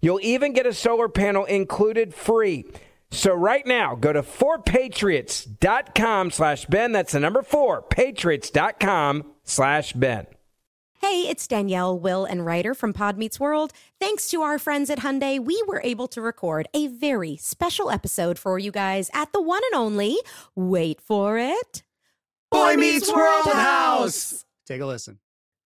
You'll even get a solar panel included free. So right now, go to 4patriots.com slash Ben. That's the number 4, patriots.com slash Ben. Hey, it's Danielle, Will, and Rider from Pod Meets World. Thanks to our friends at Hyundai, we were able to record a very special episode for you guys at the one and only, wait for it, Boy Meets World House. Take a listen.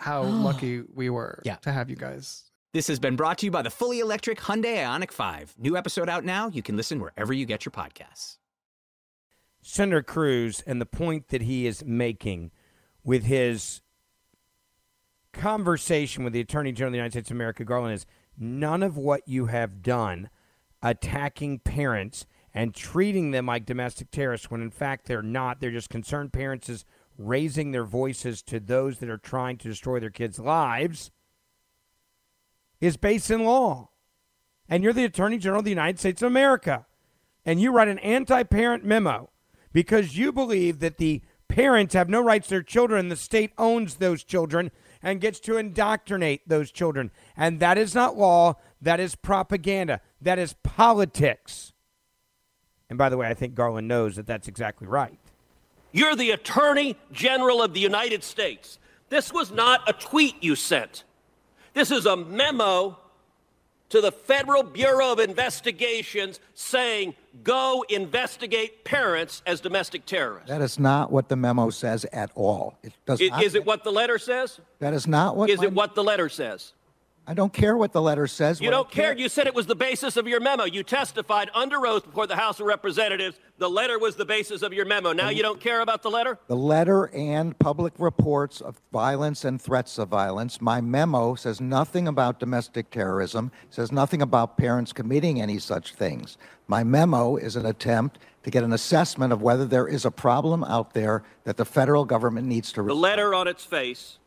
how lucky we were Yeah. to have you guys. This has been brought to you by the fully electric Hyundai Ioniq 5. New episode out now. You can listen wherever you get your podcasts. Senator Cruz and the point that he is making with his conversation with the Attorney General of the United States of America, Garland, is none of what you have done attacking parents and treating them like domestic terrorists when in fact they're not. They're just concerned parents is raising their voices to those that are trying to destroy their kids' lives is based in law. And you're the Attorney General of the United States of America. And you write an anti parent memo because you believe that the parents have no rights to their children. The state owns those children and gets to indoctrinate those children. And that is not law. That is propaganda. That is politics. And by the way, I think Garland knows that that's exactly right. You're the Attorney General of the United States. This was not a tweet you sent. This is a memo to the Federal Bureau of Investigations saying, go investigate parents as domestic terrorists. That is not what the memo says at all. It does I- not. Is it what the letter says? that is not what. Is my- it what the letter says? I don't care what the letter says. You What don't care. You said it was the basis of your memo. You testified under oath before the House of Representatives. The letter was the basis of your memo. Now you don't care about the letter? The letter and public reports of violence and threats of violence. My memo says nothing about domestic terrorism, says nothing about parents committing any such things. My memo is an attempt to get an assessment of whether there is a problem out there that the federal government needs to The letter on its face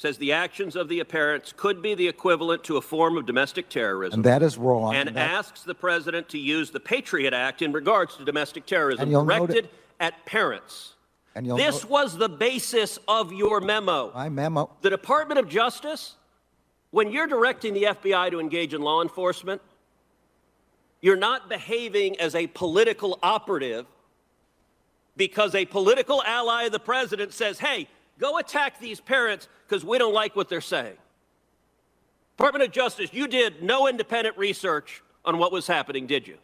says the actions of the parents could be the equivalent to a form of domestic terrorism. And that is wrong. and and asks the president to use the Patriot Act in regards to domestic terrorism And you'll note directed at parents. and you'll This was the basis of your memo. My memo. The Department of Justice, when you're directing the FBI to engage in law enforcement, you're not behaving as a political operative because a political ally of the president says, hey, go attack these parents because we don't like what they're saying. Department of Justice, you did no independent research on what was happening, did you?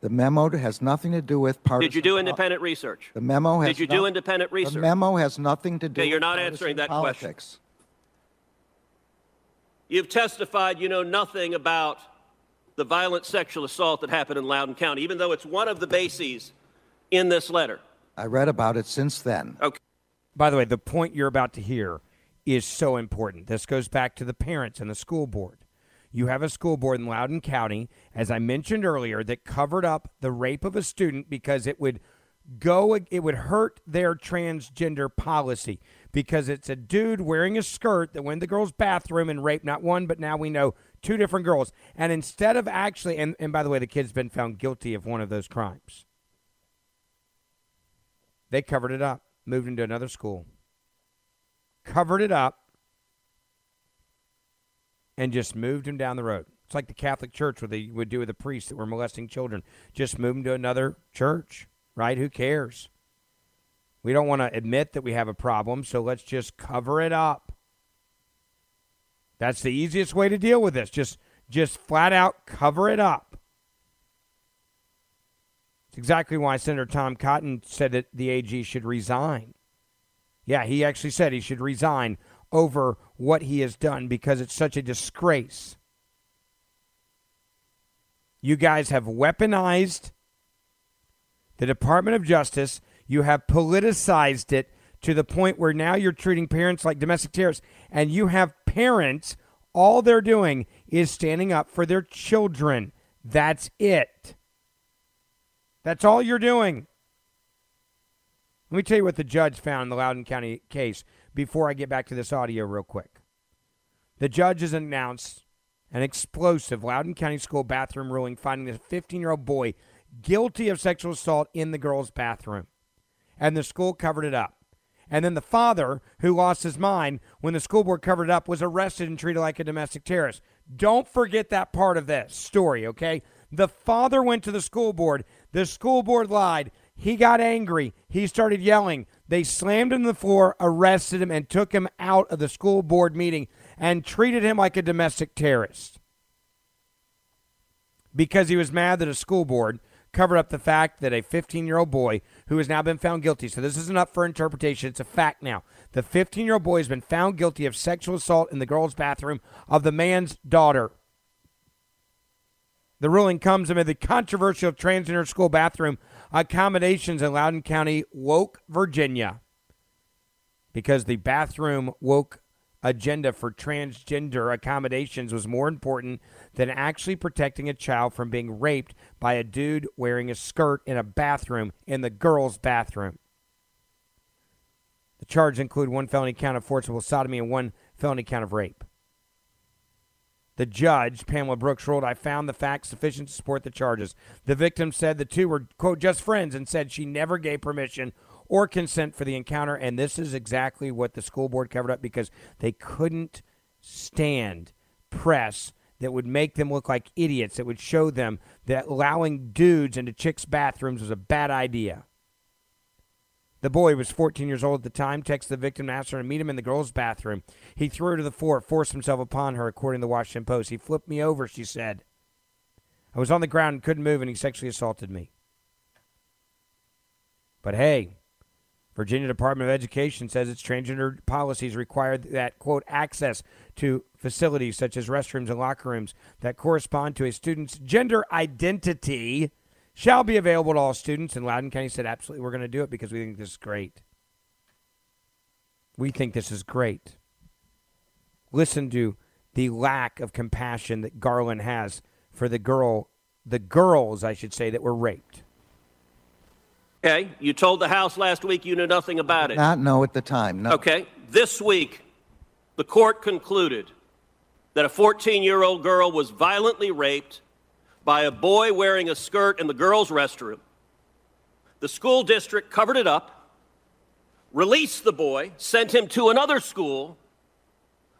The memo has nothing to do with partisan. Did you do independent research? The memo has. Did you no- do independent research? The memo has nothing to do. Okay, you're not answering that question. politics. You've testified you know nothing about the violent sexual assault that happened in Loudoun County, even though it's one of the bases in this letter. I read about it since then. Okay. By the way, the point you're about to hear is so important. This goes back to the parents and the school board. You have a school board in Loudoun County, as I mentioned earlier, that covered up the rape of a student because it would go it would hurt their transgender policy because it's a dude wearing a skirt that went to the girl's bathroom and raped not one but now we know two different girls and instead of actually and, and by the way the kid's been found guilty of one of those crimes they covered it up moved into another school covered it up and just moved him down the road it's like the catholic church what they would do with the priests that were molesting children just move him to another church right? Who cares? We don't want to admit that we have a problem, so let's just cover it up. That's the easiest way to deal with this. Just just flat out cover it up. Exactly why Senator Tom Cotton said that the AG should resign. Yeah, he actually said he should resign over what he has done because it's such a disgrace. You guys have weaponized the Department of Justice, you have politicized it to the point where now you're treating parents like domestic terrorists, and you have parents, all they're doing is standing up for their children. That's it. That's all you're doing. Let me tell you what the judge found in the Loudoun County case before I get back to this audio real quick. The judge has announced an explosive Loudoun County School bathroom ruling finding a 15 year old boy guilty of sexual assault in the girl's bathroom. And the school covered it up. And then the father, who lost his mind when the school board covered it up, was arrested and treated like a domestic terrorist. Don't forget that part of this story, okay? The father went to the school board. The school board lied. He got angry. He started yelling. They slammed him to the floor, arrested him, and took him out of the school board meeting and treated him like a domestic terrorist because he was mad that a school board covered up the fact that a 15 year old boy who has now been found guilty, so this isn't up for interpretation, it's a fact now. The 15 year old boy has been found guilty of sexual assault in the girl's bathroom of the man's daughter. The ruling comes amid the controversial transgender school bathroom accommodations in Loudoun County, Woke, Virginia. Because the bathroom woke agenda for transgender accommodations was more important than actually protecting a child from being raped by a dude wearing a skirt in a bathroom in the girl's bathroom. The charges include one felony count of forcible sodomy and one felony count of rape. The judge, Pamela Brooks, ruled, I found the facts sufficient to support the charges. The victim said the two were, quote, just friends and said she never gave permission or consent for the encounter. And this is exactly what the school board covered up because they couldn't stand press that would make them look like idiots, that would show them that allowing dudes into chicks' bathrooms was a bad idea. The boy was 14 years old at the time, texted the victim asked her to meet him in the girl's bathroom. He threw her to the floor, forced himself upon her, according to the Washington Post. He flipped me over, she said. I was on the ground and couldn't move, and he sexually assaulted me. But hey, Virginia Department of Education says its transgender policies require that, quote, access to facilities such as restrooms and locker rooms that correspond to a student's gender identity shall be available to all students. And Loudoun County said, absolutely, we're going to do it because we think this is great. We think this is great. Listen to the lack of compassion that Garland has for the girl, the girls, I should say, that were raped. Okay, you told the House last week you knew nothing about it. Not know at the time. No. Okay, this week, the court concluded that a 14 year old girl was violently raped by a boy wearing a skirt in the girls' restroom. The school district covered it up, released the boy, sent him to another school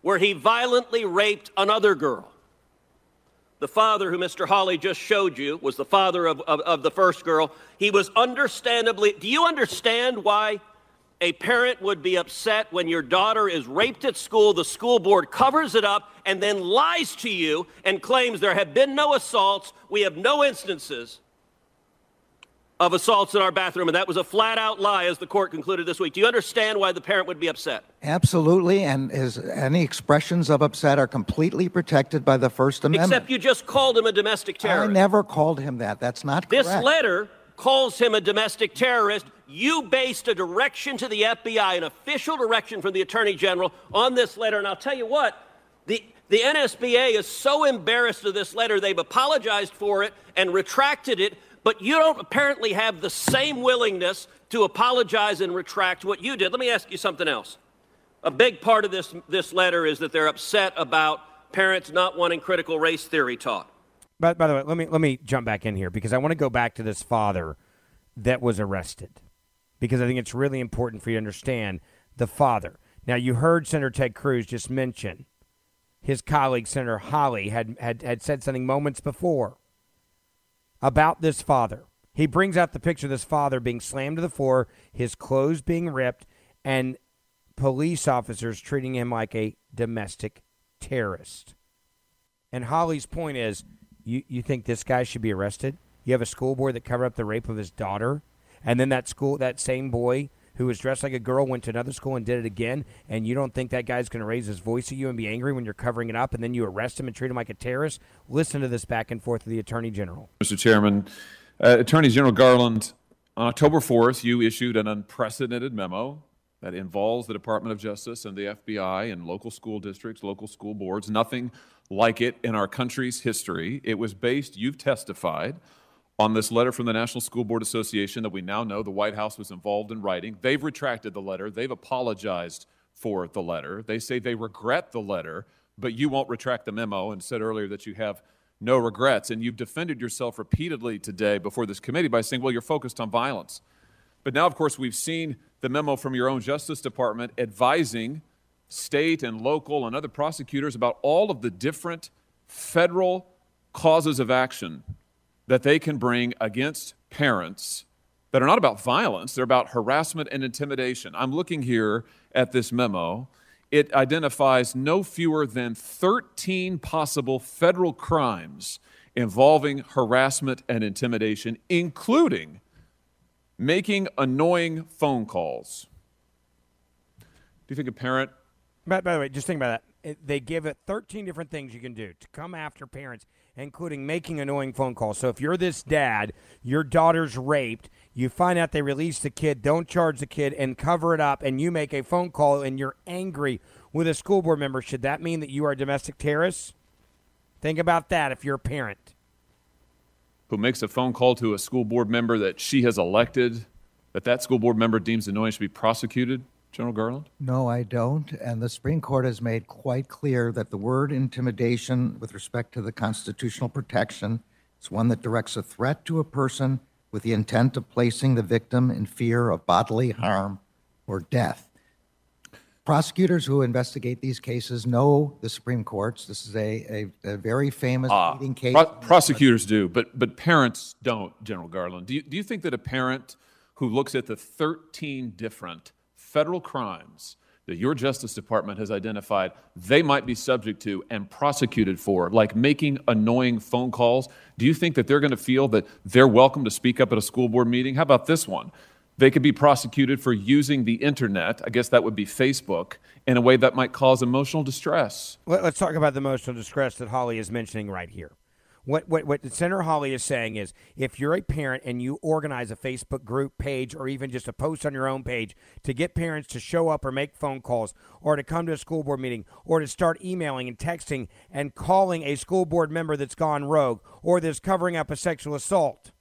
where he violently raped another girl. The father, who Mr. Hawley just showed you, was the father of, of, of, the first girl. He was understandably. Do you understand why a parent would be upset when your daughter is raped at school? The school board covers it up and then lies to you and claims there have been no assaults, we have no instances of assaults in our bathroom, and that was a flat out lie, as the court concluded this week. Do you understand why the parent would be upset? Absolutely, and his, any expressions of upset are completely protected by the First Amendment. Except you just called him a domestic terrorist. I never called him that. That's not this correct. This letter calls him a domestic terrorist. You based a direction to the FBI, an official direction from the Attorney General, on this letter, and I'll tell you what. The, the NSBA is so embarrassed of this letter, they've apologized for it and retracted it but you don't apparently have the same willingness to apologize and retract what you did. Let me ask you something else. A big part of this, this letter is that they're upset about parents not wanting critical race theory taught. But by the way, let me let me jump back in here because I want to go back to this father that was arrested because I think it's really important for you to understand the father. Now you heard Senator Ted Cruz just mention his colleague Senator Hawley had had, had said something moments before about this father. He brings out the picture of this father being slammed to the floor, his clothes being ripped, and police officers treating him like a domestic terrorist. And Hawley's point is you, you think this guy should be arrested? You have a school board that covered up the rape of his daughter, and then that school, that same boy who was dressed like a girl went to another school and did it again, and you don't think that guy's going to raise his voice at you and be angry when you're covering it up, and then you arrest him and treat him like a terrorist? Listen to this back and forth with the Attorney General. Mr. Chairman, uh, Attorney General Garland, on October 4th, you issued an unprecedented memo that involves the Department of Justice and the FBI and local school districts, local school boards. Nothing like it in our country's history. It was based, you've testified, on this letter from the National School Board Association that we now know the White House was involved in writing. They've retracted the letter, they've apologized for the letter. They say they regret the letter, but you won't retract the memo and said earlier that you have no regrets. And you've defended yourself repeatedly today before this committee by saying, well, you're focused on violence. But now, of course, we've seen the memo from your own Justice Department advising state and local and other prosecutors about all of the different federal causes of action that they can bring against parents that are not about violence, they're about harassment and intimidation. I'm looking here at this memo. It identifies no fewer than 13 possible federal crimes involving harassment and intimidation, including making annoying phone calls. Do you think a parent? By, by the way, just think about that. It, they give it 13 different things you can do to come after parents including making annoying phone calls. So if you're this dad, your daughter's raped, you find out they released the kid, don't charge the kid and cover it up, and you make a phone call and you're angry with a school board member, should that mean that you are a domestic terrorist? Think about that if you're a parent. Who makes a phone call to a school board member that she has elected, that that school board member deems annoying should be prosecuted? General Garland? No, I don't. And the Supreme Court has made quite clear that the word intimidation, with respect to the constitutional protection, is one that directs a threat to a person with the intent of placing the victim in fear of bodily harm or death. Prosecutors who investigate these cases know the Supreme Courts. This is a, a, a very famous uh, leading case. Pro- prosecutors do, but, but parents don't, General Garland. Do you, do you think that a parent who looks at the 13 different federal crimes that your Justice Department has identified they might be subject to and prosecuted for, like making annoying phone calls, do you think that they're going to feel that they're welcome to speak up at a school board meeting? How about this one? They could be prosecuted for using the internet, I guess that would be Facebook, in a way that might cause emotional distress. Let- Let's talk about the emotional distress that Hawley is mentioning right here. What, what, what Senator Hawley is saying is if you're a parent and you organize a Facebook group page or even just a post on your own page to get parents to show up or make phone calls or to come to a school board meeting or to start emailing and texting and calling a school board member that's gone rogue or that's covering up a sexual assault,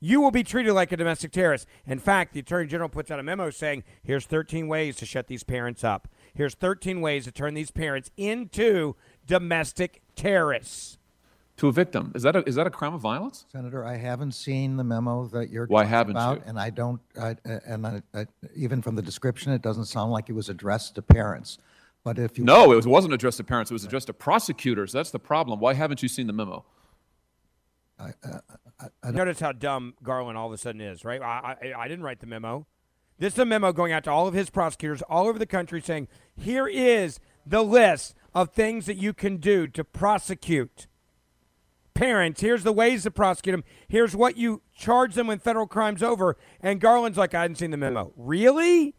you will be treated like a domestic terrorist. In fact, the Attorney General puts out a memo saying here's 13 ways to shut these parents up. Here's 13 ways to turn these parents into domestic terrorists. To a victim. Is that a, is that a crime of violence? Senator, I haven't seen the memo that you're Why talking haven't about, you? and I don't. I, uh, and I, I, even from the description, it doesn't sound like it was addressed to parents. But if you No, it was, wasn't addressed to parents. It was addressed to prosecutors. That's the problem. Why haven't you seen the memo? Uh, Notice how dumb Garland all of a sudden is, right? I, I, I didn't write the memo. This is a memo going out to all of his prosecutors all over the country saying, here is the list of things that you can do to prosecute parents. Here's the ways to prosecute them. Here's what you charge them when federal crime's over. And Garland's like, I hadn't seen the memo. Really?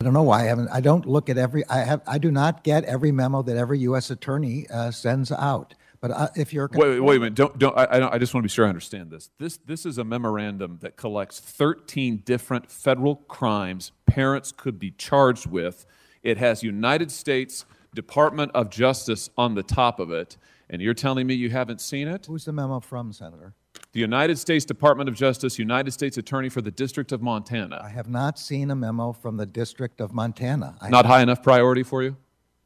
I don't know why I haven't. I don't look at every. I have. I do not get every memo that every U.S. attorney uh, sends out. But uh, if you're Wait, wait, wait a minute. Don't, don't, I, I don't, I just want to be sure I understand this. This, this is a memorandum that collects 13 different federal crimes parents could be charged with. It has United States Department of Justice on the top of it. And you're telling me you haven't seen it? Who's the memo from, Senator? The United States Department of Justice, United States Attorney for the District of Montana. I have not seen a memo from the District of Montana. I, Not high enough priority for you?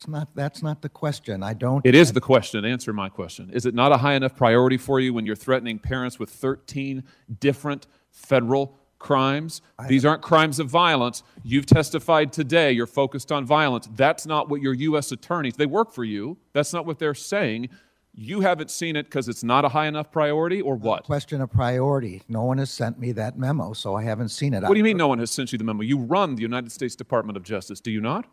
It's not. That's not the question. I don't. It is the question. Answer my question. Is it not a high enough priority for you when you're threatening parents with 13 different federal crimes? These aren't crimes of violence. You've testified today you're focused on violence. That's not what your U.S. attorneys, they work for you. That's not what they're saying. You haven't seen it because it's not a high enough priority, or what? Question of priority. No one has sent me that memo, so I haven't seen it. What do you mean no one has sent you the memo? You run the United States Department of Justice, do you not?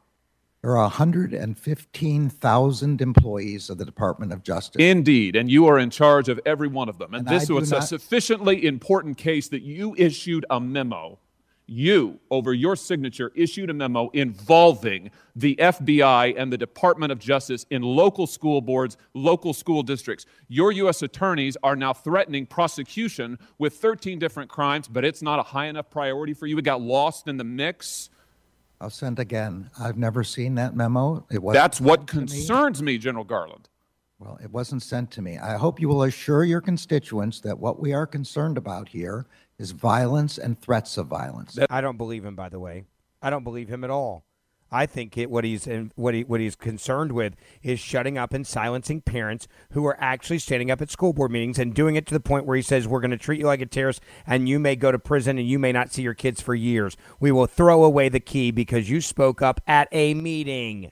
There are 115,000 employees of the Department of Justice. Indeed, and you are in charge of every one of them. And, And this was a sufficiently important case that you issued a memo. You, over your signature, issued a memo involving the FBI and the Department of Justice in local school boards, local school districts. Your U.S. attorneys are now threatening prosecution with 13 different crimes, but it's not a high enough priority for you. It got lost in the mix. I'll send again. I've never seen that memo. It was That's what concerns me, General Garland. Well, it wasn't sent to me. I hope you will assure your constituents that what we are concerned about here is violence and threats of violence. I don't believe him, by the way. I don't believe him at all. I think it, what he's what he what he's concerned with is shutting up and silencing parents who are actually standing up at school board meetings and doing it to the point where he says we're going to treat you like a terrorist and you may go to prison and you may not see your kids for years. We will throw away the key because you spoke up at a meeting.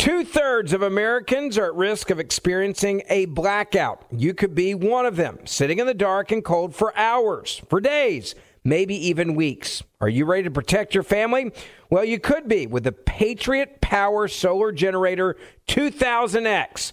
Two thirds of Americans are at risk of experiencing a blackout. You could be one of them, sitting in the dark and cold for hours, for days, maybe even weeks. Are you ready to protect your family? Well, you could be with the Patriot Power Solar Generator 2000X.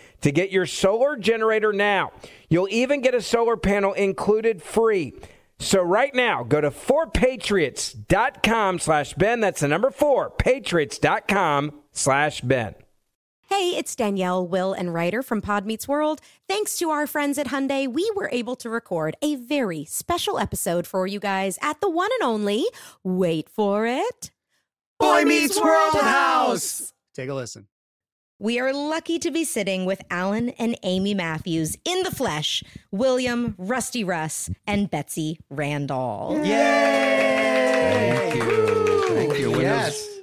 to get your solar generator now. You'll even get a solar panel included free. So right now, go to 4patriots.com slash Ben. That's the number 4, patriots.com slash Ben. Hey, it's Danielle, Will, and Rider from Pod Meets World. Thanks to our friends at Hyundai, we were able to record a very special episode for you guys at the one and only, wait for it, Boy Meets World House. Take a listen. We are lucky to be sitting with Alan and Amy Matthews in the flesh, William, Rusty Russ, and Betsy Randle. Thank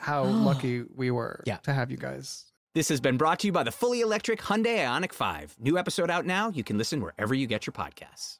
how lucky we were Yeah. to have you guys. This has been brought to you by the fully electric Hyundai Ioniq 5. New episode out now. You can listen wherever you get your podcasts.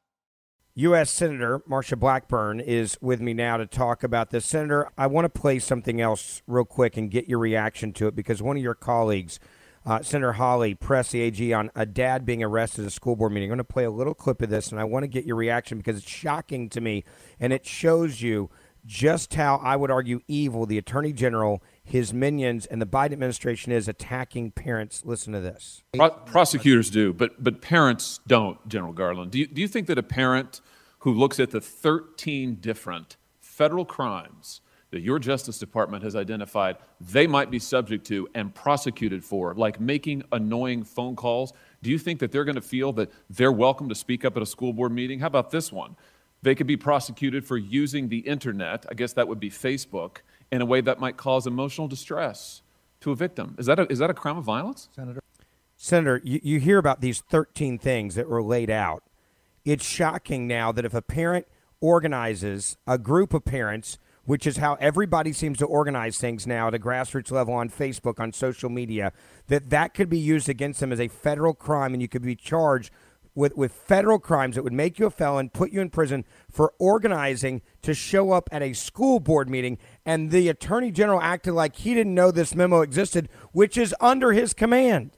U.S. Senator Marsha Blackburn is with me now to talk about this. Senator, I want to play something else real quick and get your reaction to it because one of your colleagues, uh, Senator Hawley, pressed the AG on a dad being arrested at a school board meeting. I'm going to play a little clip of this, and I want to get your reaction because it's shocking to me, and it shows you just how I would argue evil the Attorney General, his minions, and the Biden administration is attacking parents. Listen to this. Pro- prosecutors do, but but parents don't. General Garland, do you, do you think that a parent who looks at the 13 different federal crimes that your Justice Department has identified they might be subject to and prosecuted for, like making annoying phone calls, do you think that they're going to feel that they're welcome to speak up at a school board meeting? How about this one? They could be prosecuted for using the internet, I guess that would be Facebook, in a way that might cause emotional distress to a victim. Is that a, is that a crime of violence? Senator. Senator, you, you hear about these 13 things that were laid out. It's shocking now that if a parent organizes a group of parents, which is how everybody seems to organize things now at a grassroots level on Facebook, on social media, that that could be used against them as a federal crime and you could be charged with, with federal crimes that would make you a felon, put you in prison for organizing to show up at a school board meeting. And the attorney general acted like he didn't know this memo existed, which is under his command.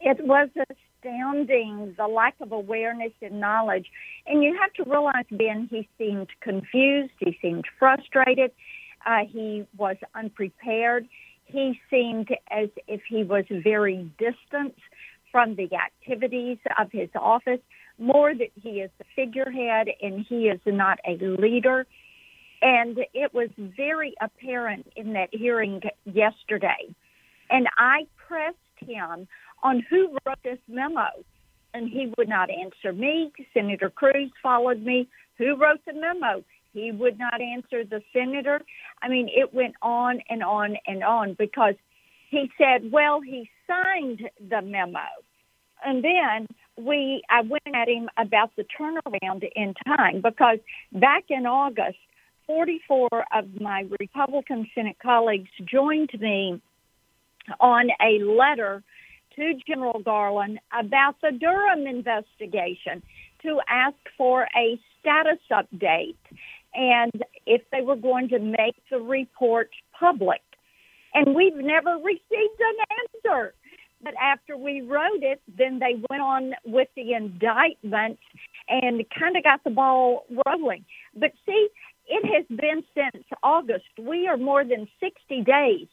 it was astounding the lack of awareness and knowledge. And you have to realize, Ben, he seemed confused, he seemed frustrated, uh, he was unprepared, he seemed as if he was very distant from the activities of his office, more that he is the figurehead and he is not a leader. And it was very apparent in that hearing yesterday. And I pressed him on who wrote this memo. And he would not answer me. Senator Cruz followed me. Who wrote the memo? He would not answer the senator. I mean, it went on and on and on because he said, well, he signed the memo. And then we, I went at him about the turnaround in time because back in August, 44 of my Republican Senate colleagues joined me on a letter to General Garland about the Durham investigation to ask for a status update and if they were going to make the report public. And we've never received an answer. But after we wrote it, then they went on with the indictment and kind of got the ball rolling. But see, it has been since August. We are more than 60 days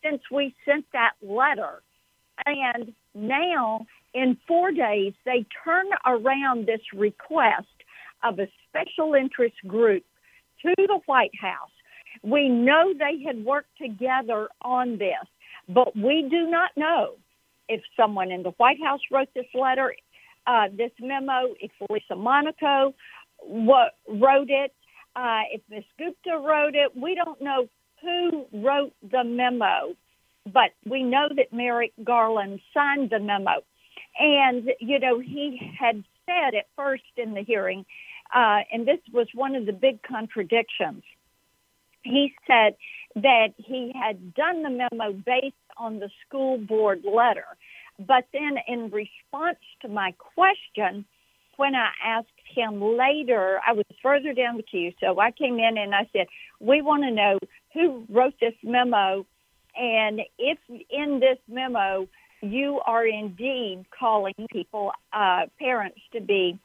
since we sent that letter. And now, in four days, they turn around this request of a special interest group to the White House We know they had worked together on this, but we do not know if someone in the White House wrote this letter, uh, this memo, if Lisa Monaco what wrote it, uh, if Ms. Gupta wrote it. We don't know who wrote the memo, but we know that Merrick Garland signed the memo. And, you know, he had said at first in the hearing, uh, and this was one of the big contradictions. He said that he had done the memo based on the school board letter. But then, in response to my question, when I asked him later, I was further down the queue. So I came in and I said, We want to know who wrote this memo. And if in this memo you are indeed calling people, uh, parents, to be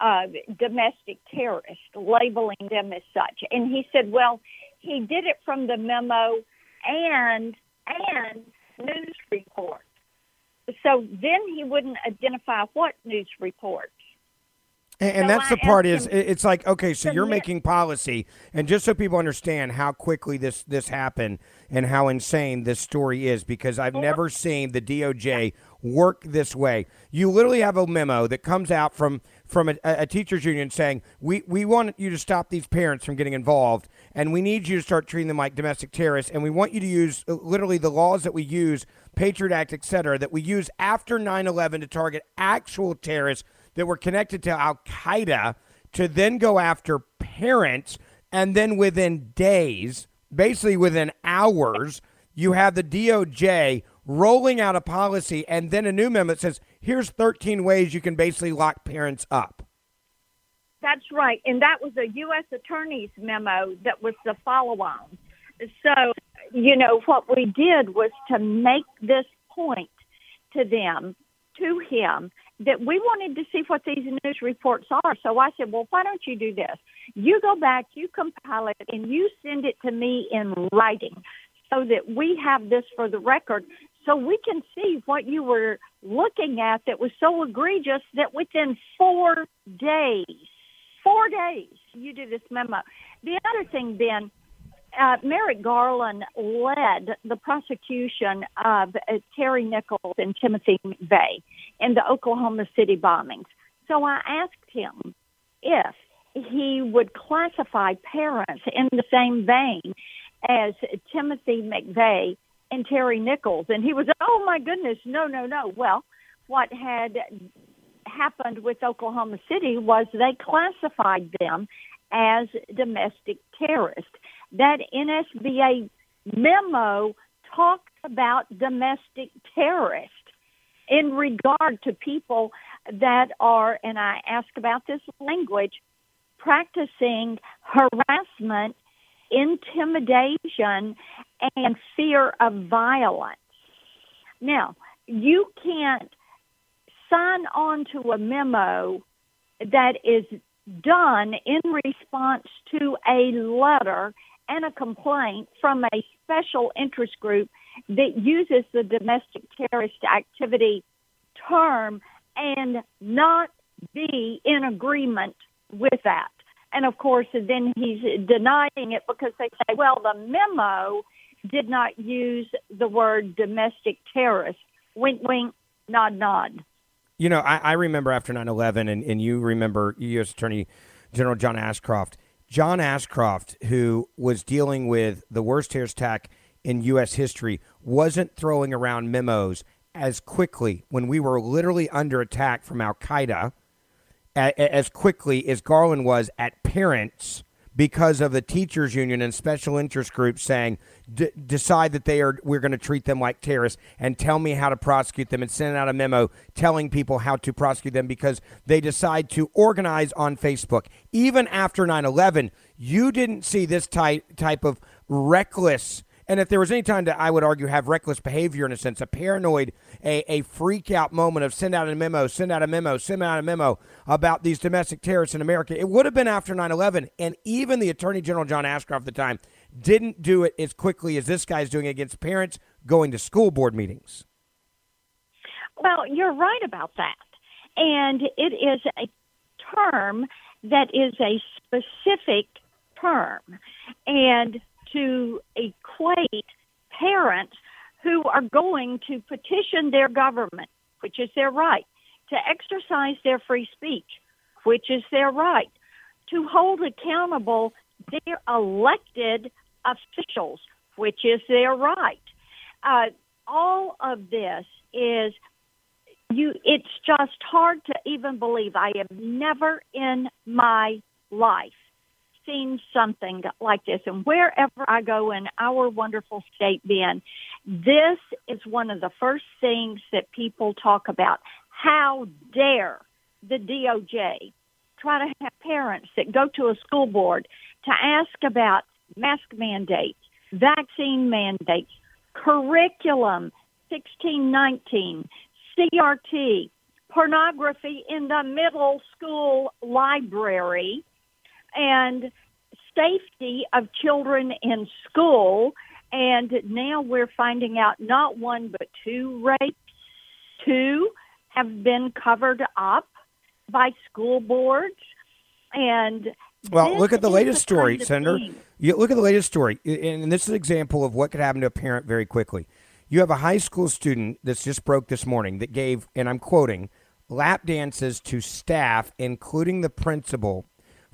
uh, domestic terrorists, labeling them as such. And he said, Well, he did it from the memo and and news reports. So then he wouldn't identify what news reports. And, and So that's I the part is him it's like okay, so you're making policy, and just so people understand how quickly this this happened and how insane this story is, because I've never seen the DOJ work this way. You literally have a memo that comes out from from a, a teachers union saying we we want you to stop these parents from getting involved, and we need you to start treating them like domestic terrorists, and we want you to use uh, literally the laws that we use, Patriot Act, et cetera, that we use after 9/11 to target actual terrorists that were connected to Al Qaeda to then go after parents, and then within days, basically within hours, you have the DOJ rolling out a policy. And then a new memo that says, here's 13 ways you can basically lock parents up. That's right. And that was a U.S. Attorney's memo that was the follow on. So, you know, what we did was to make this point to them, to him, that we wanted to see what these news reports are. So I said, well, why don't you do this? You go back, you compile it, and you send it to me in writing so that we have this for the record so we can see what you were looking at that was so egregious that within four days, four days, you do this memo. The other thing, Ben, uh, Merrick Garland led the prosecution of uh, Terry Nichols and Timothy McVeigh in the Oklahoma City bombings. So I asked him if he would classify parents in the same vein as Timothy McVeigh and Terry Nichols. And he was, oh my goodness, no, no, no. Well, what had happened with Oklahoma City was they classified them as domestic terrorists. That NSBA memo talked about domestic terrorists in regard to people that are, and I ask about this language, practicing harassment, intimidation, and fear of violence. Now, you can't sign on to a memo that is done in response to a letter and a complaint from a special interest group that uses the domestic terrorist activity term and not be in agreement with that. And of course, then he's denying it because they say, well, the memo did not use the word domestic terrorist. Wink, wink, nod, nod. You know, I, I remember after 9 11, and, and you remember U.S. Attorney General John Ashcroft. John Ashcroft, who was dealing with the worst terrorist attack in U.S. history, wasn't throwing around memos as quickly when we were literally under attack from Al Qaeda as quickly as Garland was at parents because of the teachers union and special interest groups saying decide that they are we're going to treat them like terrorists and tell me how to prosecute them and send out a memo telling people how to prosecute them because they decide to organize on Facebook. Even after 9/11 you didn't see this type type of reckless and if there was any time that I would argue have reckless behavior in a sense, a paranoid, a, a freak out moment of send out a memo, send out a memo, send out a memo about these domestic terrorists in America, it would have been after 9 11. And even the Attorney General John Ashcroft at the time didn't do it as quickly as this guy's doing against parents going to school board meetings. Well, you're right about that. And it is a term that is a specific term. And to equate parents who are going to petition their government, which is their right, to exercise their free speech, which is their right, to hold accountable their elected officials, which is their right. Uh, all of this is you it's just hard to even believe i have never in my life seen something like this and wherever i go in our wonderful state ben this is one of the first things that people talk about. How dare the doj try to have parents that go to a school board to ask about mask mandates vaccine mandates curriculum 1619 CRT, pornography in the middle school library, and safety of children in school. And now we're finding out not one but two rapes, two have been covered up by school boards. And well, look at the latest story, Senator. You look at the latest story, and this is an example of what could happen to a parent very quickly. You have a high school student that's just broke this morning that gave, and I'm quoting, lap dances to staff, including the principal,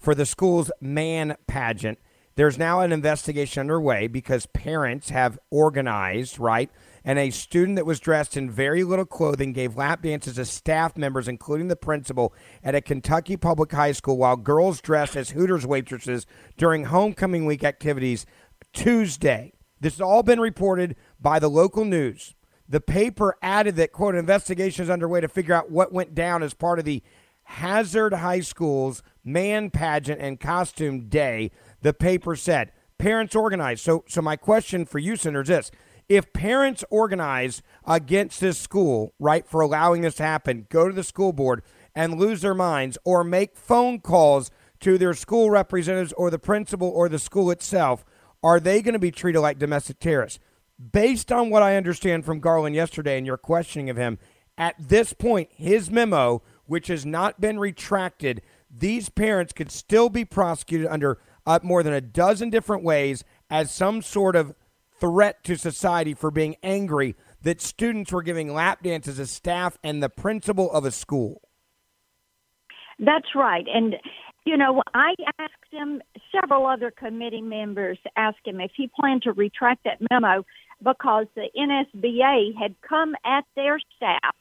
for the school's man pageant. There's now an investigation underway because parents have organized, right? And a student that was dressed in very little clothing gave lap dances to staff members, including the principal, at a Kentucky public high school while girls dressed as Hooters waitresses during homecoming week activities Tuesday. This has all been reported by the local news. The paper added that, quote, investigation is underway to figure out what went down as part of the Hazard High School's man pageant and costume day. The paper said parents organized. So, so my question for you, Senator, is this: If parents organize against this school, right, for allowing this to happen, go to the school board and lose their minds, or make phone calls to their school representatives or the principal or the school itself, are they going to be treated like domestic terrorists? Based on what I understand from Garland yesterday and your questioning of him, at this point, his memo, which has not been retracted, these parents could still be prosecuted under uh, more than a dozen different ways as some sort of threat to society for being angry that students were giving lap dances as staff and the principal of a school. That's right. And, you know, I asked him, several other committee members asked him if he planned to retract that memo because the NSBA had come at their staff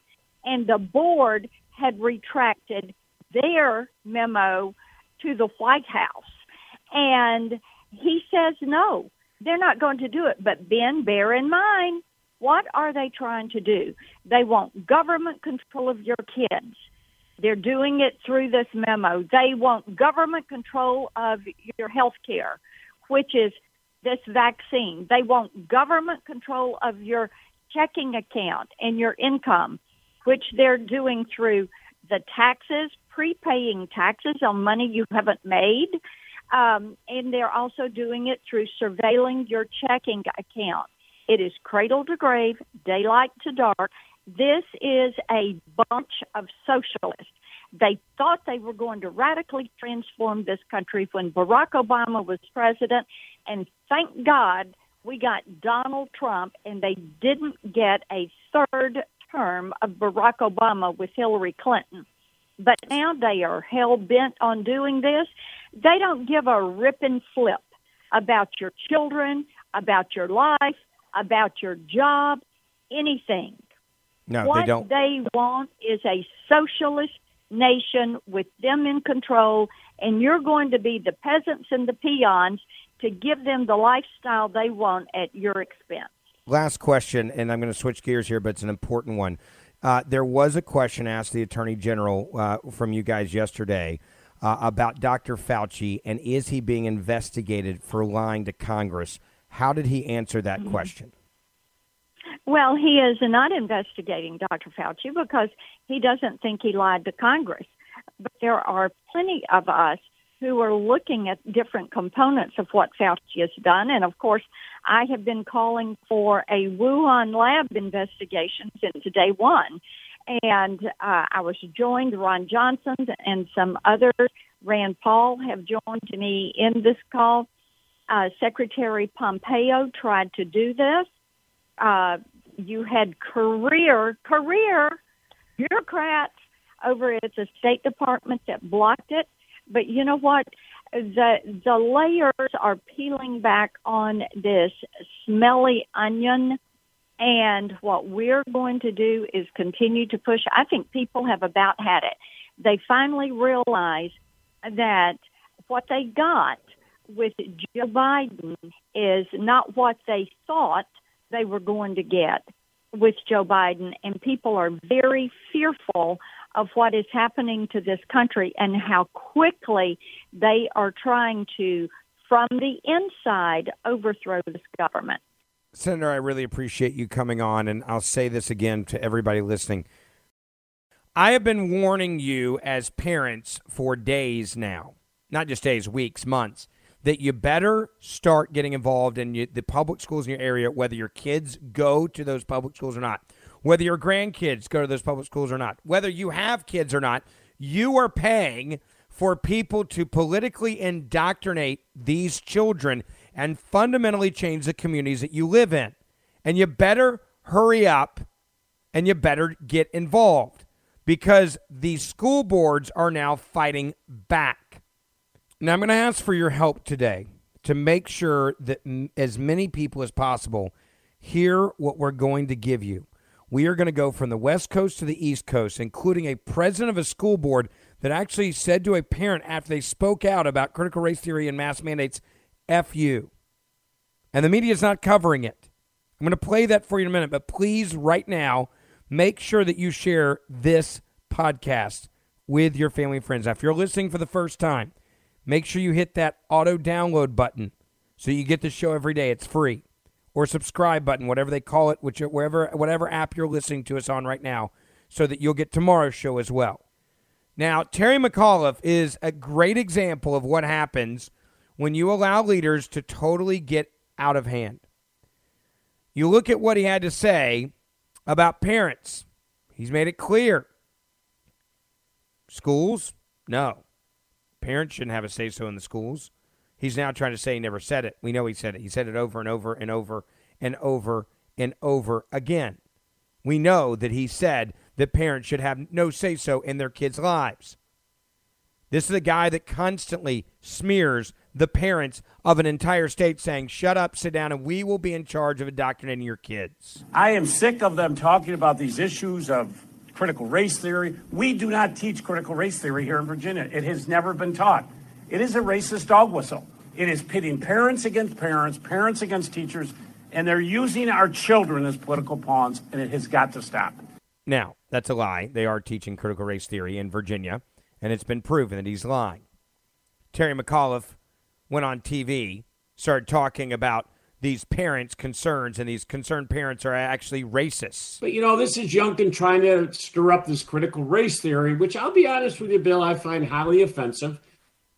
and the board had retracted their memo to the White House. And he says, no, they're not going to do it. But Ben, bear in mind, what are they trying to do? They want government control of your kids. They're doing it through this memo. They want government control of your health care, which is this vaccine. They want government control of your checking account and your income, which they're doing through the taxes, prepaying taxes on money you haven't made. Um, and they're also doing it through surveilling your checking account. It is cradle to grave, daylight to dark. This is a bunch of socialists. They thought they were going to radically transform this country when Barack Obama was president, and thank God we got Donald Trump, and they didn't get a third term of Barack Obama with Hillary Clinton. But now they are hell bent on doing this. They don't give a rip and flip about your children, about your life, about your job, anything. No, what they don't. they want is a socialist nation with them in control, and you're going to be the peasants and the peons to give them the lifestyle they want at your expense. Last question, and I'm going to switch gears here, but it's an important one. Uh, there was a question asked the Attorney General uh, from you guys yesterday uh, about Dr. Fauci and is he being investigated for lying to Congress? How did he answer that Mm-hmm. question? Well, he is not investigating Dr. Fauci because he doesn't think he lied to Congress. But there are plenty of us who are looking at different components of what Fauci has done. And of course, I have been calling for a Wuhan lab investigation since day one. And uh, I was joined, Ron Johnson and some others, Rand Paul have joined me in this call. Uh, Secretary Pompeo tried to do this. Uh, you had career career bureaucrats over at the State Department that blocked it. But you know what? The the layers are peeling back on this smelly onion. And what we're going to do is continue to push. I think people have about had it. They finally realize that what they got with Joe Biden is not what they thought they were going to get with Joe Biden. And people are very fearful of what is happening to this country and how quickly they are trying to, from the inside, overthrow this government. Senator, I really appreciate you coming on, and I'll say this again to everybody listening. I have been warning you as parents for days now, not just days, weeks, months, that you better start getting involved in the public schools in your area, whether your kids go to those public schools or not, whether your grandkids go to those public schools or not, whether you have kids or not. You are paying for people to politically indoctrinate these children and fundamentally change the communities that you live in. And you better hurry up and you better get involved because the school boards are now fighting back. Now, I'm going to ask for your help today to make sure that m- as many people as possible hear what we're going to give you. We are going to go from the West Coast to the East Coast, including a president of a school board that actually said to a parent after they spoke out about critical race theory and mass mandates, F you. And the media is not covering it. I'm going to play that for you in a minute, but please, right now, make sure that you share this podcast with your family and friends. Now, if you're listening for the first time, make sure you hit that auto download button so you get the show every day. It's free. Or subscribe button, whatever they call it, which wherever whatever app you're listening to us on right now, so that you'll get tomorrow's show as well. Now, Terry McAuliffe is a great example of what happens when you allow leaders to totally get out of hand. You look at what he had to say about parents. He's made it clear. Schools? No. Parents shouldn't have a say so in the schools. He's now trying to say he never said it. We know he said it. He said it over and over and over and over and over again. We know that he said that parents should have no say so in their kids' lives. This is a guy that constantly smears the parents of an entire state saying, shut up, sit down, and we will be in charge of indoctrinating your kids. I am sick of them talking about these issues of critical race theory. We do not teach critical race theory here in Virginia. It has never been taught. It is a racist dog whistle. It is pitting parents against parents, parents against teachers, and they're using our children as political pawns, and it has got to stop. Now, that's a lie. They are teaching critical race theory in Virginia, and it's been proven that he's lying. Terry McAuliffe went on TV, started talking about these parents' concerns, and these concerned parents are actually racists. But you know, this is Youngkin trying to stir up this critical race theory, which I'll be honest with you, Bill, I find highly offensive.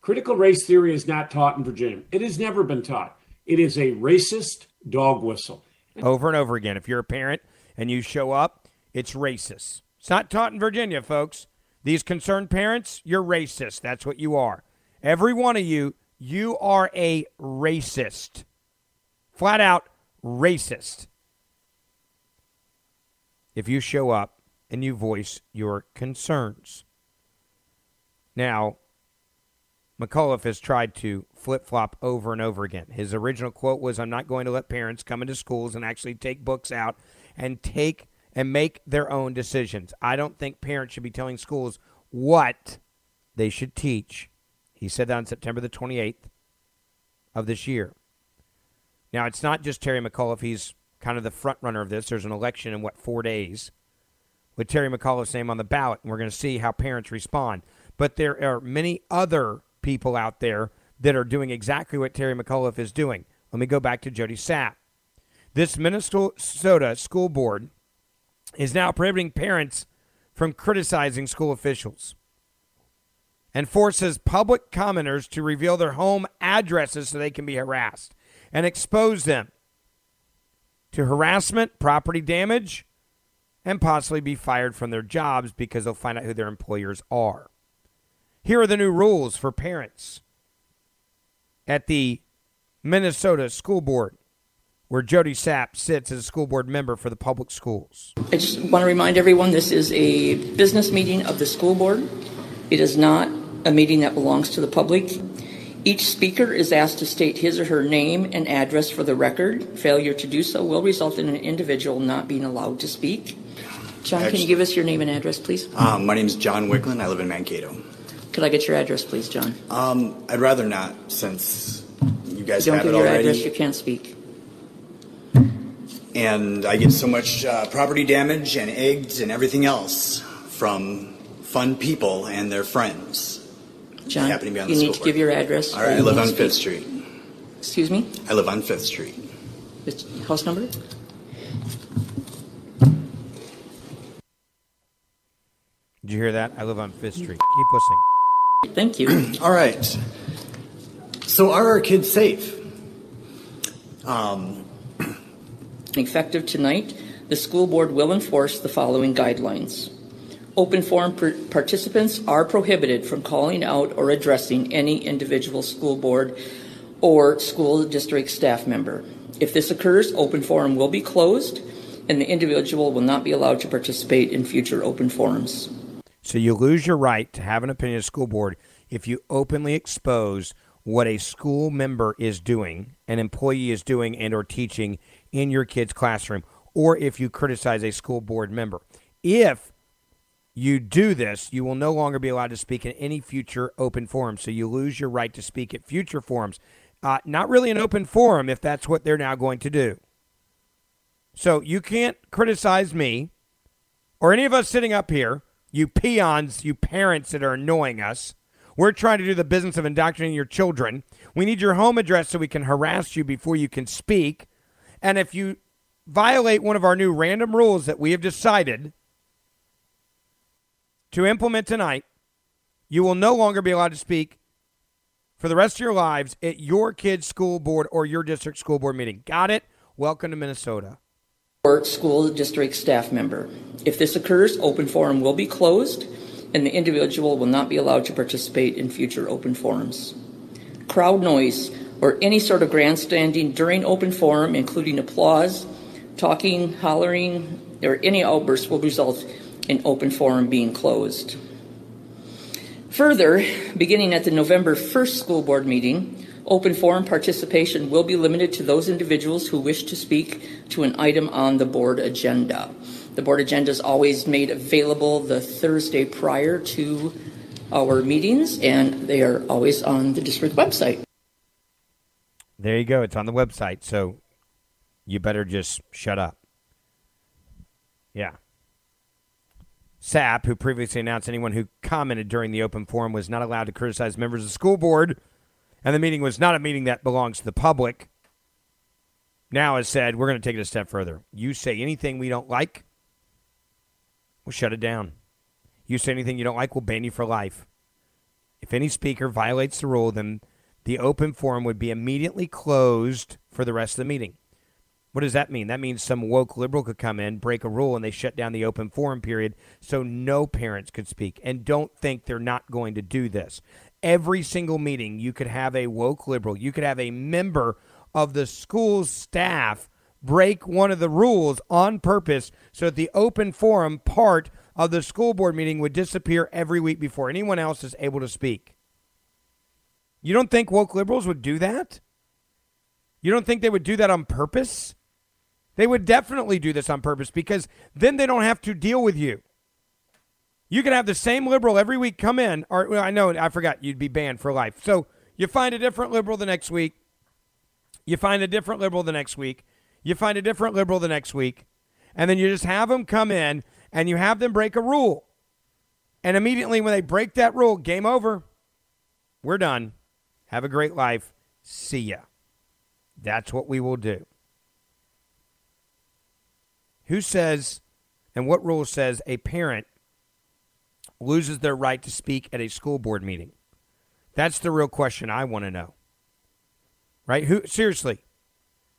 Critical race theory is not taught in Virginia. It has never been taught. It is a racist dog whistle. Over and over again. If you're a parent and you show up, it's racist. It's not taught in Virginia, folks. These concerned parents, you're racist. That's what you are. Every one of you, you are a racist. Flat out racist. If you show up and you voice your concerns. Now, McAuliffe has tried to flip flop over and over again. His original quote was I'm not going to let parents come into schools and actually take books out and take and make their own decisions. I don't think parents should be telling schools what they should teach. He said that on September the 28th of this year. Now, it's not just Terry McAuliffe. He's kind of the front runner of this. There's an election in, what, four days with Terry McAuliffe's name on the ballot, and we're going to see how parents respond. But there are many other people out there that are doing exactly what Terry McAuliffe is doing. Let me go back to Jody Sapp. This Minnesota school board is now prohibiting parents from criticizing school officials and forces public commenters to reveal their home addresses so they can be harassed and expose them to harassment, property damage, and possibly be fired from their jobs because they'll find out who their employers are. Here are the new rules for parents at the Minnesota School Board, where Jody Sapp sits as a school board member for the public schools. I just want to remind everyone this is a business meeting of the school board. It is not a meeting that belongs to the public. Each speaker is asked to state his or her name and address for the record. Failure to do so will result in an individual not being allowed to speak. John, can you give us your name and address, please? Um, my name is John Wickland. I live in Mankato. Could I get your address, please, John? Um, I'd rather not, since you guys Don't have give it your already. address, you can't speak. And I get so much uh, property damage and eggs and everything else from fun people and their friends. John, happen to be on you the need school to board. give your address. All or right, I you live won't on speak. Fifth Street. Excuse me? I live on Fifth Street. It's house number? Did you hear that? I live on Fifth Street. Keep listening. Thank you. All right. So are our kids safe? Um, Effective tonight, the school board will enforce the following guidelines. Open forum per- participants are prohibited from calling out or addressing any individual school board or school district staff member. If this occurs, open forum will be closed and the individual will not be allowed to participate in future open forums. So you lose your right to have an opinion as school board if you openly expose what a school member is doing, an employee is doing and or teaching in your kid's classroom, or if you criticize a school board member. If you do this, you will no longer be allowed to speak in any future open forum. So you lose your right to speak at future forums. Uh, not really an open forum if that's what they're now going to do. So you can't criticize me or any of us sitting up here, you peons, you parents that are annoying us. We're trying to do the business of indoctrinating your children. We need your home address so we can harass you before you can speak. And if you violate one of our new random rules that we have decided to implement tonight, you will no longer be allowed to speak for the rest of your lives at your kid's school board or your district school board meeting. Got it? Welcome to Minnesota. Or school district staff member. If this occurs, open forum will be closed and the individual will not be allowed to participate in future open forums. Crowd noise or any sort of grandstanding during open forum, including applause, talking, hollering, or any outbursts will result in open forum being closed. Further, beginning at the November 1st school board meeting, open forum participation will be limited to those individuals who wish to speak to an item on the board agenda. The board agenda is always made available the Thursday prior to our meetings, and they are always on the district website. There you go. It's on the website. So you better just shut up. Yeah. SAP, who previously announced anyone who commented during the open forum was not allowed to criticize members of the school board, and the meeting was not a meeting that belongs to the public, now has said, we're going to take it a step further. You say anything we don't like, we'll shut it down. You say anything you don't like, we'll ban you for life. If any speaker violates the rule, then the open forum would be immediately closed for the rest of the meeting. What does that mean? That means some woke liberal could come in, break a rule, and they shut down the open forum period so no parents could speak. And don't think they're not going to do this. Every single meeting, you could have a woke liberal, you could have a member of the school's staff break one of the rules on purpose so that the open forum part of the school board meeting would disappear every week before anyone else is able to speak. You don't think woke liberals would do that? You don't think they would do that on purpose? They would definitely do this on purpose because then they don't have to deal with you. You can have the same liberal every week come in, or well, I know I forgot you'd be banned for life. So you find a different liberal the next week. You find a different liberal the next week. You find a different liberal the next week. And then you just have them come in and you have them break a rule. And immediately when they break that rule, game over. We're done. Have a great life. See ya. That's what we will do. Who says and what rule says a parent loses their right to speak at a school board meeting? That's the real question I want to know. Right? Who seriously?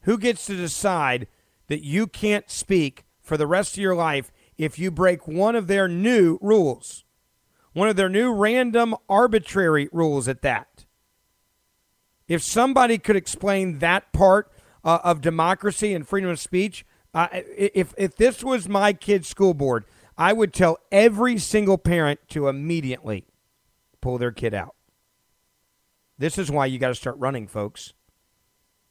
Who gets to decide that you can't speak for the rest of your life if you break one of their new rules? One of their new random arbitrary rules at that. If somebody could explain that part uh, of democracy and freedom of speech, uh, if if this was my kid's school board, I would tell every single parent to immediately pull their kid out. This is why you got to start running, folks.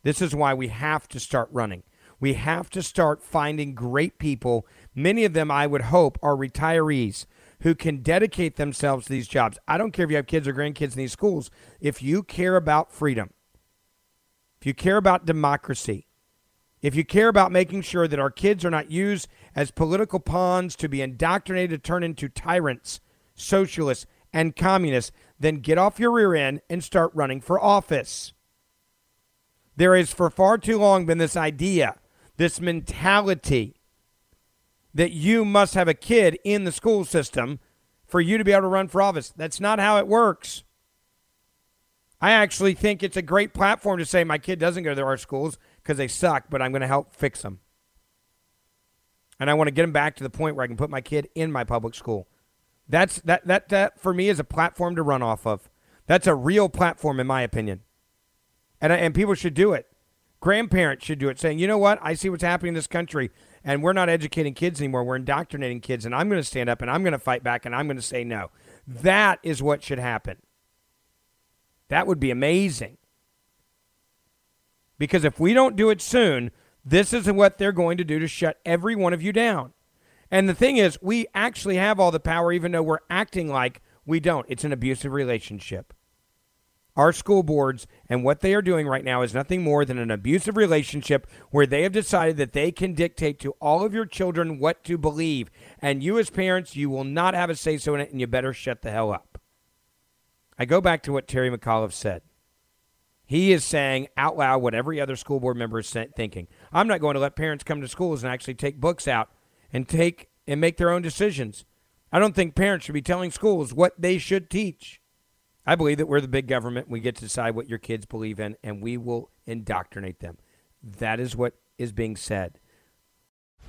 This is why we have to start running. We have to start finding great people. Many of them, I would hope, are retirees who can dedicate themselves to these jobs. I don't care if you have kids or grandkids in these schools. If you care about freedom, if you care about democracy, if you care about making sure that our kids are not used as political pawns to be indoctrinated to turn into tyrants, socialists, and communists, then get off your rear end and start running for office. There has for far too long been this idea, this mentality that you must have a kid in the school system for you to be able to run for office. That's not how it works. I actually think it's a great platform to say my kid doesn't go to our schools because they suck, but I'm going to help fix them. And I want to get them back to the point where I can put my kid in my public school. That's that that that for me is a platform to run off of. That's a real platform in my opinion. And and people should do it. Grandparents should do it saying, "You know what? I see what's happening in this country and we're not educating kids anymore. We're indoctrinating kids and I'm going to stand up and I'm going to fight back and I'm going to say no." That is what should happen. That would be amazing. Because if we don't do it soon, this is what they're going to do to shut every one of you down. And the thing is, we actually have all the power, even though we're acting like we don't. It's an abusive relationship. Our school boards and what they are doing right now is nothing more than an abusive relationship where they have decided that they can dictate to all of your children what to believe. And you, as parents, you will not have a say so in it, and you better shut the hell up. I go back to what Terry McAuliffe said. He is saying out loud what every other school board member is thinking. I'm not going to let parents come to schools and actually take books out and take and make their own decisions. I don't think parents should be telling schools what they should teach. I believe that we're the big government. We get to decide what your kids believe in, and we will indoctrinate them. That is what is being said.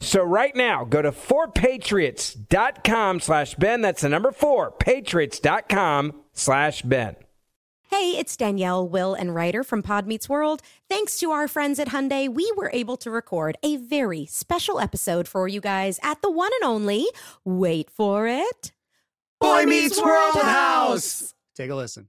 So right now, go to 4patriots.com slash Ben. That's the number 4, patriots.com slash Ben. Hey, it's Danielle, Will, and Rider from Pod Meets World. Thanks to our friends at Hyundai, we were able to record a very special episode for you guys at the one and only, wait for it, Boy Meets World House. Take a listen.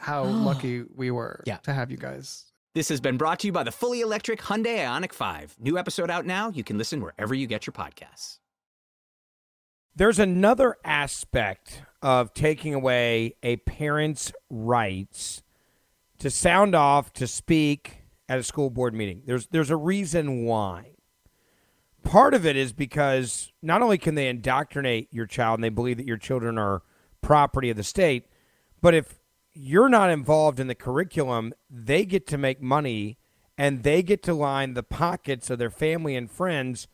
how lucky we were Yeah. to have you guys. This has been brought to you by the fully electric Hyundai Ioniq 5. New episode out now. You can listen wherever you get your podcasts. There's another aspect of taking away a parent's rights to sound off, to speak at a school board meeting. There's there's a reason why. Part of it is because not only can they indoctrinate your child and they believe that your children are property of the state, but if you're not involved in the curriculum, they get to make money and they get to line the pockets of their family and friends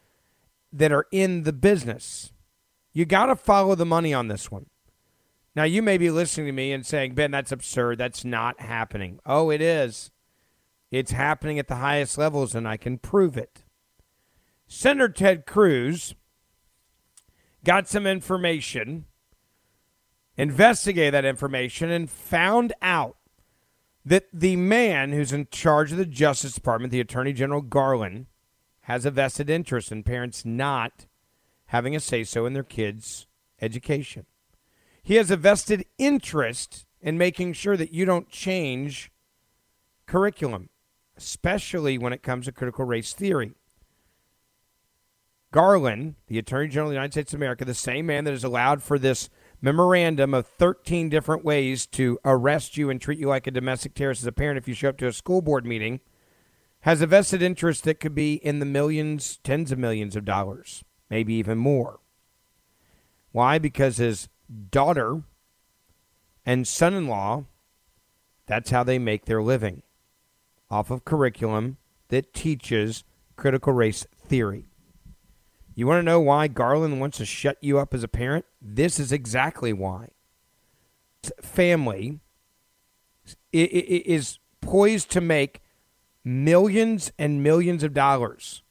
that are in the business. You got to follow the money on this one. Now, you may be listening to me and saying, Ben, that's absurd. That's not happening. Oh, it is. It's happening at the highest levels, and I can prove it. Senator Ted Cruz got some information, investigated that information, and found out that the man who's in charge of the Justice Department, the Attorney General Garland, has a vested interest in parents not having a say so in their kids' education. He has a vested interest in making sure that you don't change curriculum, especially when it comes to critical race theory. Garland, the Attorney General of the United States of America, the same man that has allowed for this memorandum of 13 different ways to arrest you and treat you like a domestic terrorist as a parent if you show up to a school board meeting, has a vested interest that could be in the millions, tens of millions of dollars, maybe even more. Why? Because his daughter and son in law, that's how they make their living off of curriculum that teaches critical race theory. You want to know why Garland wants to shut you up as a parent? This is exactly why. Family is poised to make millions and millions of dollars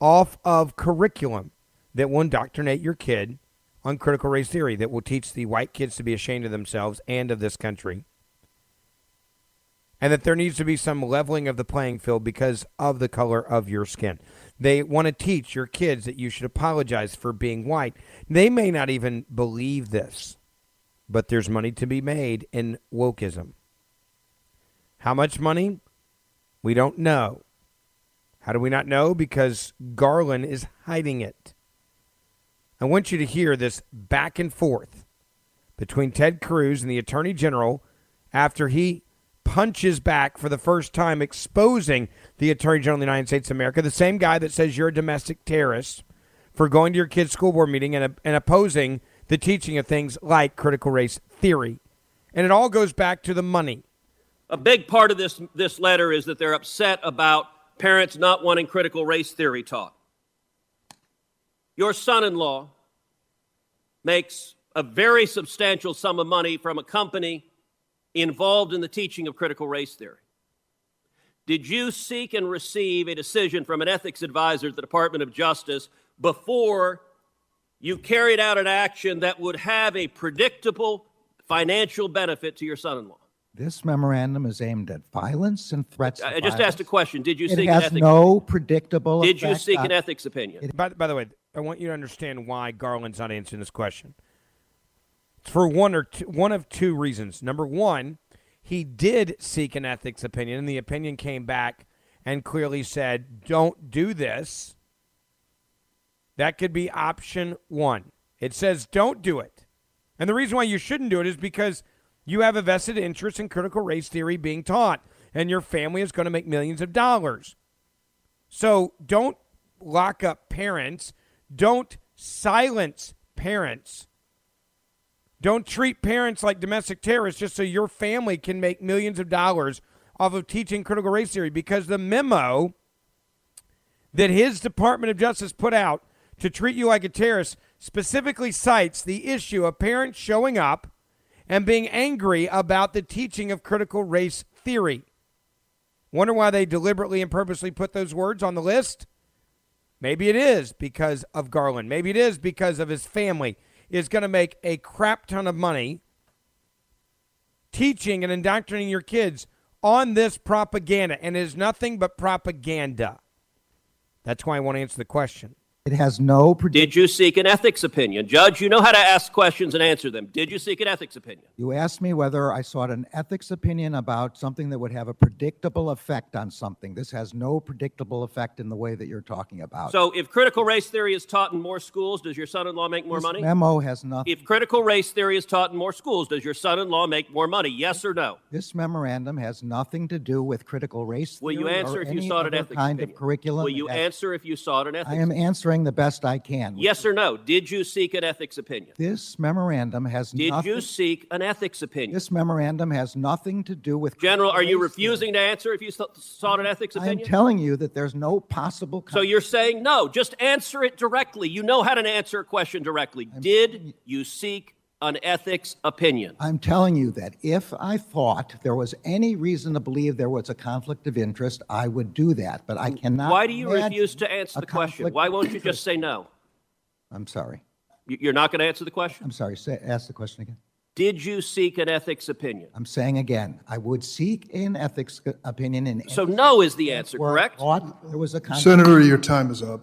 off of curriculum that will indoctrinate your kid on critical race theory, that will teach the white kids to be ashamed of themselves and of this country, and that there needs to be some leveling of the playing field because of the color of your skin. They want to teach your kids that you should apologize for being white. They may not even believe this, but there's money to be made in wokeism. How much money? We don't know. How do we not know? Because Garland is hiding it. I want you to hear this back and forth between Ted Cruz and the Attorney General after he punches back for the first time, exposing the Attorney General of the United States of America, the same guy that says you're a domestic terrorist for going to your kid's school board meeting and, and opposing the teaching of things like critical race theory. And it all goes back to the money. A big part of this, this letter is that they're upset about parents not wanting critical race theory taught. Your son in law makes a very substantial sum of money from a company involved in the teaching of critical race theory. Did you seek and receive a decision from an ethics advisor at the Department of Justice before you carried out an action that would have a predictable financial benefit to your son in law? This memorandum is aimed at violence and threats. I just violence. asked a question. Did you It seek an has ethics? no predictable. Did you effect seek an ethics opinion? By, by the way, I want you to understand why Garland's not answering this question. For one or two, one of two reasons. Number one, he did seek an ethics opinion, and the opinion came back and clearly said, "Don't do this." That could be option one. It says, "Don't do it," and the reason why you shouldn't do it is because you have a vested interest in critical race theory being taught, and your family is going to make millions of dollars. So don't lock up parents. Don't silence parents. Don't treat parents like domestic terrorists just so your family can make millions of dollars off of teaching critical race theory because the memo that his Department of Justice put out to treat you like a terrorist specifically cites the issue of parents showing up and being angry about the teaching of critical race theory. Wonder why they deliberately and purposely put those words on the list? Maybe it is because of Garland. Maybe it is because of his family is going to make a crap ton of money teaching and indoctrinating your kids on this propaganda and it is nothing but propaganda. That's why I want to answer the question. It has no. Did you seek an ethics opinion? Judge, you know how to ask questions and answer them. Did you seek an ethics opinion? You asked me whether I sought an ethics opinion about something that would have a predictable effect on something. This has no predictable effect in the way that you're talking about. So, if critical race theory is taught in more schools, does your son in law make more this money? memo has nothing. If critical race theory is taught in more schools, does your son in law make more money? Yes or no? This memorandum has nothing to do with critical race Will you answer or if you sought an ethics kind opinion? of curriculum. Will you answer if you sought an ethics opinion? I am answering the best I can. Yes or no? Did you seek an ethics opinion? This memorandum has Did nothing. you seek an ethics opinion? This memorandum has nothing to do with. General, are you refusing to answer if you sought an ethics opinion? I'm telling you that there's no possible. So you're saying no, just answer it directly. You know how to answer a question directly. Did you seek an ethics opinion? I'm telling you that if I thought there was any reason to believe there was a conflict of interest, I would do that. But I cannot. Why do you refuse to answer the question? Why won't you just say no? I'm sorry. You- You're not going to answer the question? I'm sorry. Say, ask the question again. Did you seek an ethics opinion? I'm saying again, I would seek an ethics opinion in. So no is the answer, correct? thought there was a conflict. Senator, your time is up.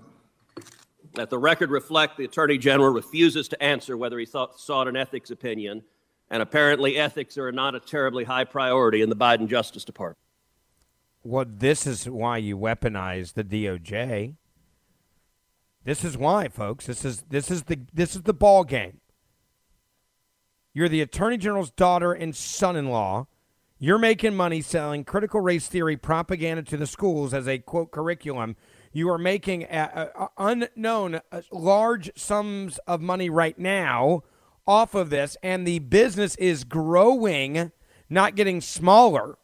Let the record reflect the Attorney General refuses to answer whether he thought, sought an ethics opinion, and apparently ethics are not a terribly high priority in the Biden Justice Department. Well, this is why you weaponize the DOJ. This is why, folks. This is this is the this is the ball game. You're the attorney general's daughter and son-in-law. You're making money selling critical race theory propaganda to the schools as a quote curriculum. You are making a, a- a unknown uh, large sums of money right now off of this, and the business is growing, not getting smaller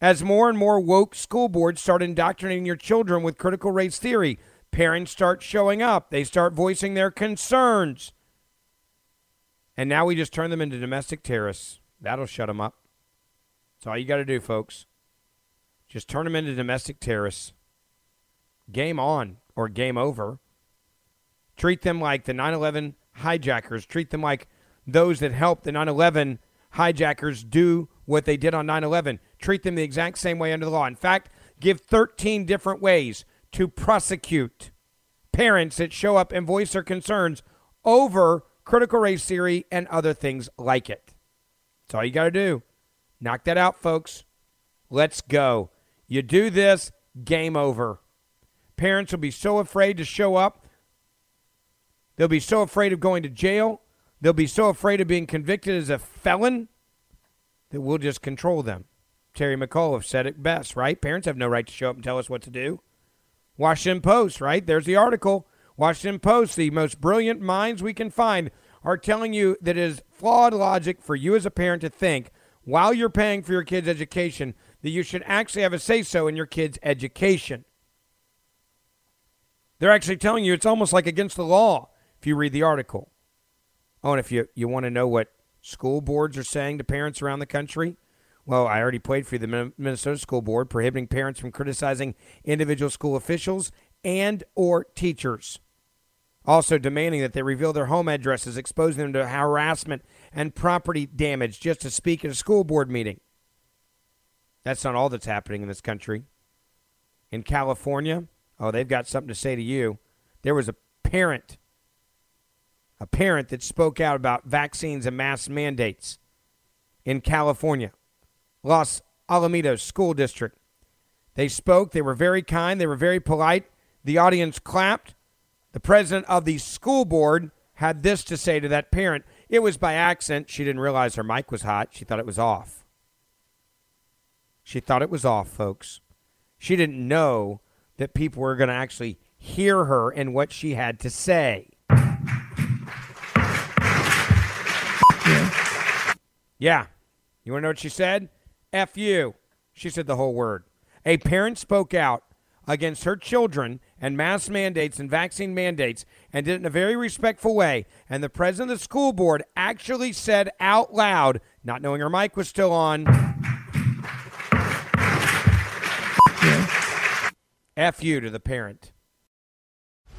as more and more woke school boards start indoctrinating your children with critical race theory. Parents start showing up, they start voicing their concerns. And now we just turn them into domestic terrorists. That'll shut them up. That's all you got to do, folks. Just turn them into domestic terrorists. Game on or game over. Treat them like the 9 11 hijackers. Treat them like those that helped the 9 11 hijackers do what they did on 9 11. Treat them the exact same way under the law. In fact, give 13 different ways to prosecute parents that show up and voice their concerns over critical race theory and other things like it. That's all you got to do. Knock that out, folks. Let's go. You do this, game over. Parents will be so afraid to show up. They'll be so afraid of going to jail. They'll be so afraid of being convicted as a felon that we'll just control them. Terry McAuliffe said it best, right? Parents have no right to show up and tell us what to do. Washington Post, right? There's the article. Washington Post, the most brilliant minds we can find, are telling you that it is flawed logic for you as a parent to think while you're paying for your kid's education that you should actually have a say so in your kid's education. They're actually telling you it's almost like against the law if you read the article. Oh, and if you, you want to know what school boards are saying to parents around the country, well, I already played for you the Minnesota School Board prohibiting parents from criticizing individual school officials and or teachers. Also demanding that they reveal their home addresses, exposing them to harassment and property damage just to speak at a school board meeting. That's not all that's happening in this country. In California, oh, they've got something to say to you. There was a parent, a parent that spoke out about vaccines and mask mandates in California. Los Alamitos School District. They spoke. They were very kind. They were very polite. The audience clapped. The president of the school board had this to say to that parent. It was by accident. She didn't realize her mic was hot. She thought it was off. She thought it was off, folks. She didn't know that people were going to actually hear her and what she had to say. Yeah. You want to know what she said? F you. She said the whole word. A parent spoke out against her children and mask mandates and vaccine mandates and did it in a very respectful way. And the president of the school board actually said out loud, not knowing her mic was still on, F you to the parent.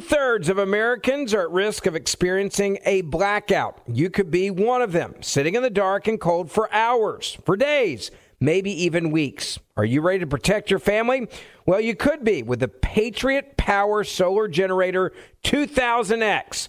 Two thirds of Americans are at risk of experiencing a blackout. You could be one of them, sitting in the dark and cold for hours, for days, maybe even weeks. Are you ready to protect your family? Well, you could be with the Patriot Power Solar Generator 2000X.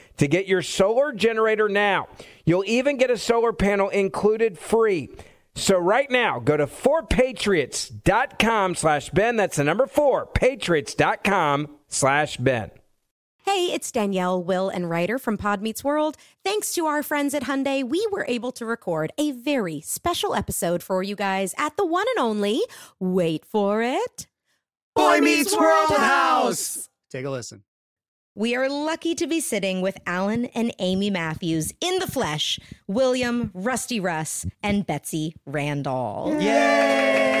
to get your solar generator now. You'll even get a solar panel included free. So right now, go to 4patriots.com slash Ben. That's the number 4, patriots.com slash Ben. Hey, it's Danielle, Will, and Rider from Pod Meets World. Thanks to our friends at Hyundai, we were able to record a very special episode for you guys at the one and only, wait for it, Boy Meets World House. Take a listen. We are lucky to be sitting with Alan and Amy Matthews in the flesh, William, Rusty Russ, and Betsy Randle. Thank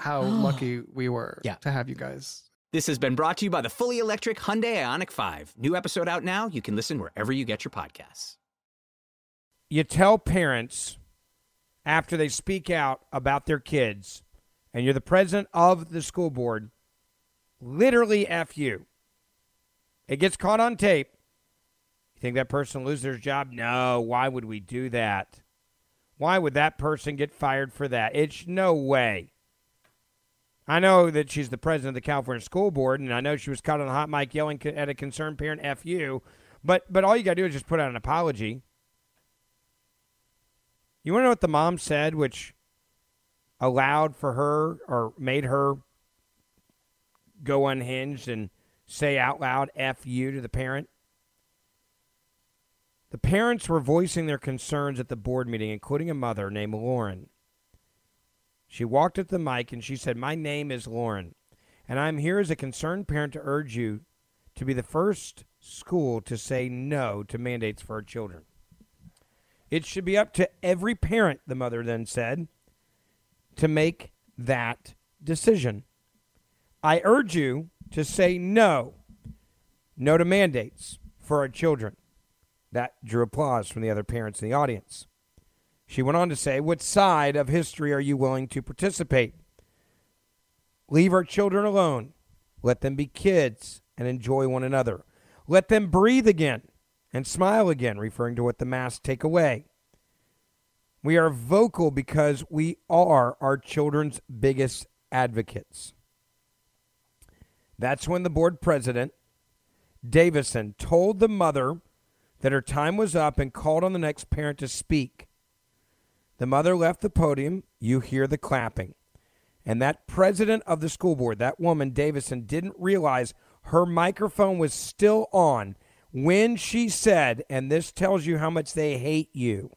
how lucky we were yeah. to have you guys. This has been brought to you by the fully electric Hyundai Ioniq 5. New episode out now. You can listen wherever you get your podcasts. you tell parents after they speak out about their kids, and you're the president of the school board, literally F you. It gets caught on tape. You think that person will lose their job? No. Why would we do that? Why would that person get fired for that? It's no way. I know that she's the president of the California School Board, and I know she was caught on the hot mic yelling at a concerned parent, F you. But, but all you got to do is just put out an apology. You want to know what the mom said, which allowed for her or made her go unhinged and say out loud F you to the parent? The parents were voicing their concerns at the board meeting, including a mother named Lauren. She walked at the mic and she said, My name is Lauren, and I'm here as a concerned parent to urge you to be the first school to say no to mandates for our children. It should be up to every parent, the mother then said, to make that decision. I urge you to say no. No to mandates for our children. That drew applause from the other parents in the audience. She went on to say, What side of history are you willing to participate? Leave our children alone. Let them be kids and enjoy one another. Let them breathe again and smile again, referring to what the masks take away. We are vocal because we are our children's biggest advocates. That's when the board president, Davison, told the mother that her time was up and called on the next parent to speak. The mother left the podium. You hear the clapping. And that president of the school board, that woman, Davison, didn't realize her microphone was still on when she said, and this tells you how much they hate you.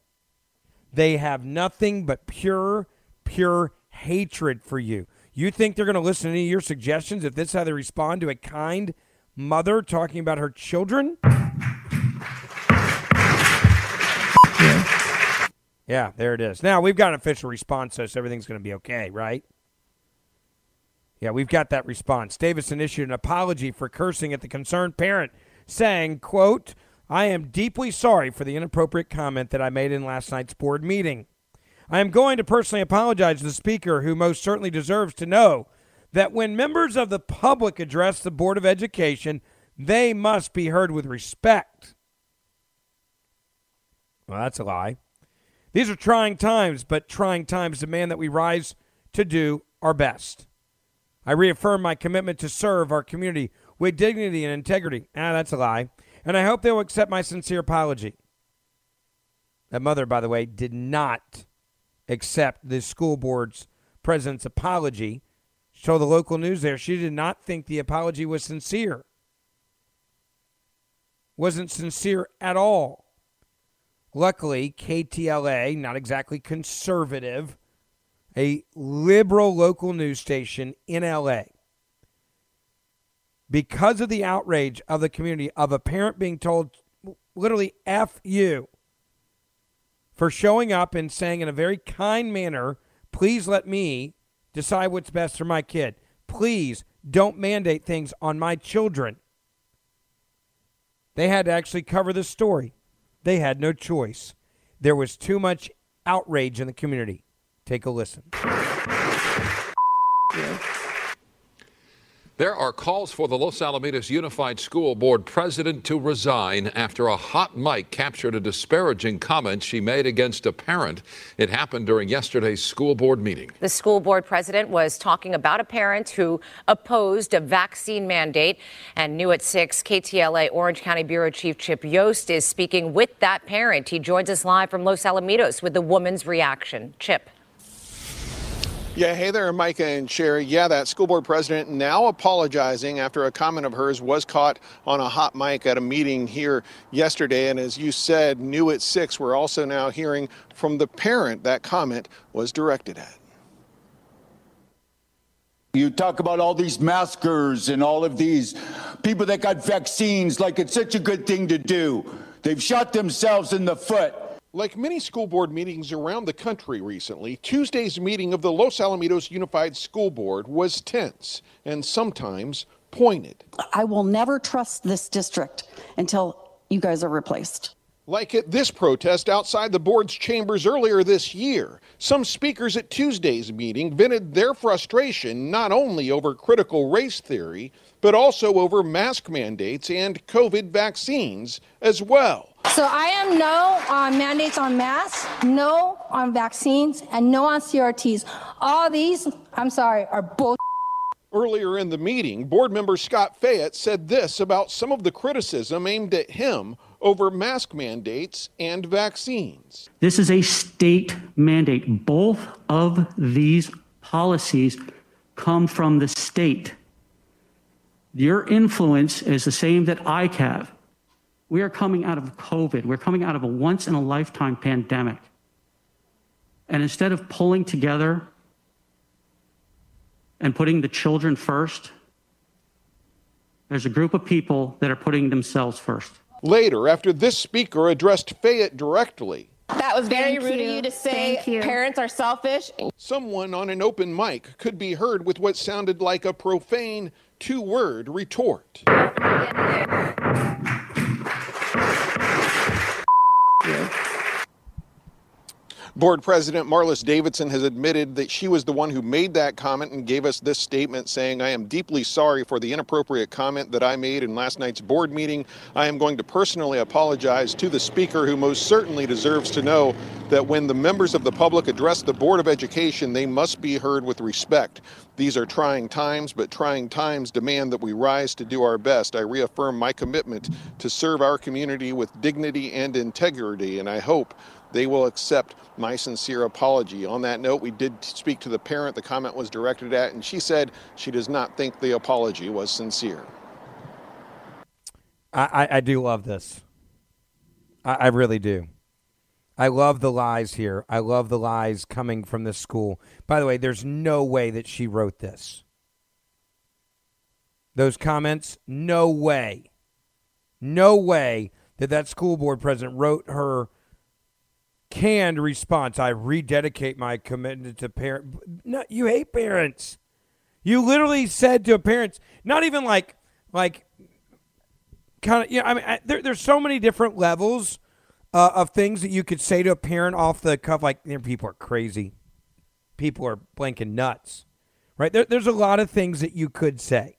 They have nothing but pure, pure hatred for you. You think they're going to listen to any of your suggestions if this is how they respond to a kind mother talking about her children? Yeah, there it is. Now we've got an official response, so everything's going to be okay, right? Yeah, we've got that response. Davison issued an apology for cursing at the concerned parent, saying, quote, I am deeply sorry for the inappropriate comment that I made in last night's board meeting. I am going to personally apologize to the speaker, who most certainly deserves to know that when members of the public address the Board of Education, they must be heard with respect. Well, that's a lie. These are trying times, but trying times demand that we rise to do our best. I reaffirm my commitment to serve our community with dignity and integrity. Ah, that's a lie. And I hope they will accept my sincere apology. That mother, by the way, did not accept the school board's president's apology. She told the local news there she did not think the apology was sincere. Wasn't sincere at all. Luckily, KTLA, not exactly conservative, a liberal local news station in LA, because of the outrage of the community of a parent being told literally F you for showing up and saying in a very kind manner, please let me decide what's best for my kid. Please don't mandate things on my children. They had to actually cover this story. They had no choice. There was too much outrage in the community. Take a listen. There are calls for the Los Alamitos Unified School Board president to resign after a hot mic captured a disparaging comment she made against a parent. It happened during yesterday's school board meeting. The school board president was talking about a parent who opposed a vaccine mandate. And new at 6, KTLA Orange County Bureau Chief Chip Yost is speaking with that parent. He joins us live from Los Alamitos with the woman's reaction. Chip. Yeah, hey there, Micah and Sherry. Yeah, that school board president now apologizing after a comment of hers was caught on a hot mic at a meeting here yesterday. And as you said, new at six, we're also now hearing from the parent that comment was directed at. You talk about all these maskers and all of these people that got vaccines like it's such a good thing to do. They've shot themselves in the foot. Like many school board meetings around the country recently, Tuesday's meeting of the Los Alamitos Unified School Board was tense and sometimes pointed. I will never trust this district until you guys are replaced. Like at this protest outside the board's chambers earlier this year, some speakers at Tuesday's meeting vented their frustration not only over critical race theory, but also over mask mandates and COVID vaccines as well. So I am no on mandates on masks, no on vaccines, and no on CRTs. All these, I'm sorry, are bull. Earlier in the meeting, board member Scott Fayette said this about some of the criticism aimed at him over mask mandates and vaccines. This is a state mandate. Both of these policies come from the state. Your influence is the same that I have. We are coming out of COVID. We're coming out of a once in a lifetime pandemic. And instead of pulling together and putting the children first, there's a group of people that are putting themselves first. Later, after this speaker addressed Fayette directly, That was very Thank rude you. of you to say you. parents are selfish. Someone on an open mic could be heard with what sounded like a profane two word retort. Board President Marlys Davidson has admitted that she was the one who made that comment and gave us this statement saying, I am deeply sorry for the inappropriate comment that I made in last night's board meeting. I am going to personally apologize to the speaker who most certainly deserves to know that when the members of the public address the Board of Education, they must be heard with respect. These are trying times, but trying times demand that we rise to do our best. I reaffirm my commitment to serve our community with dignity and integrity, and I hope they will accept my sincere apology. On that note, we did speak to the parent the comment was directed at, and she said she does not think the apology was sincere. I, I, do love this. I, I really do. I love the lies here. I love the lies coming from this school. By the way, there's no way that she wrote this. Those comments, no way. No way that that school board president wrote her canned response. I rededicate my commitment to parent. No, you hate parents. You literally said to parents, not even like, like, kind of. Yeah, I mean, I, there, there's so many different levels uh, of things that you could say to a parent off the cuff. Like, you know, people are crazy. People are blanking nuts, right? There, there's a lot of things that you could say.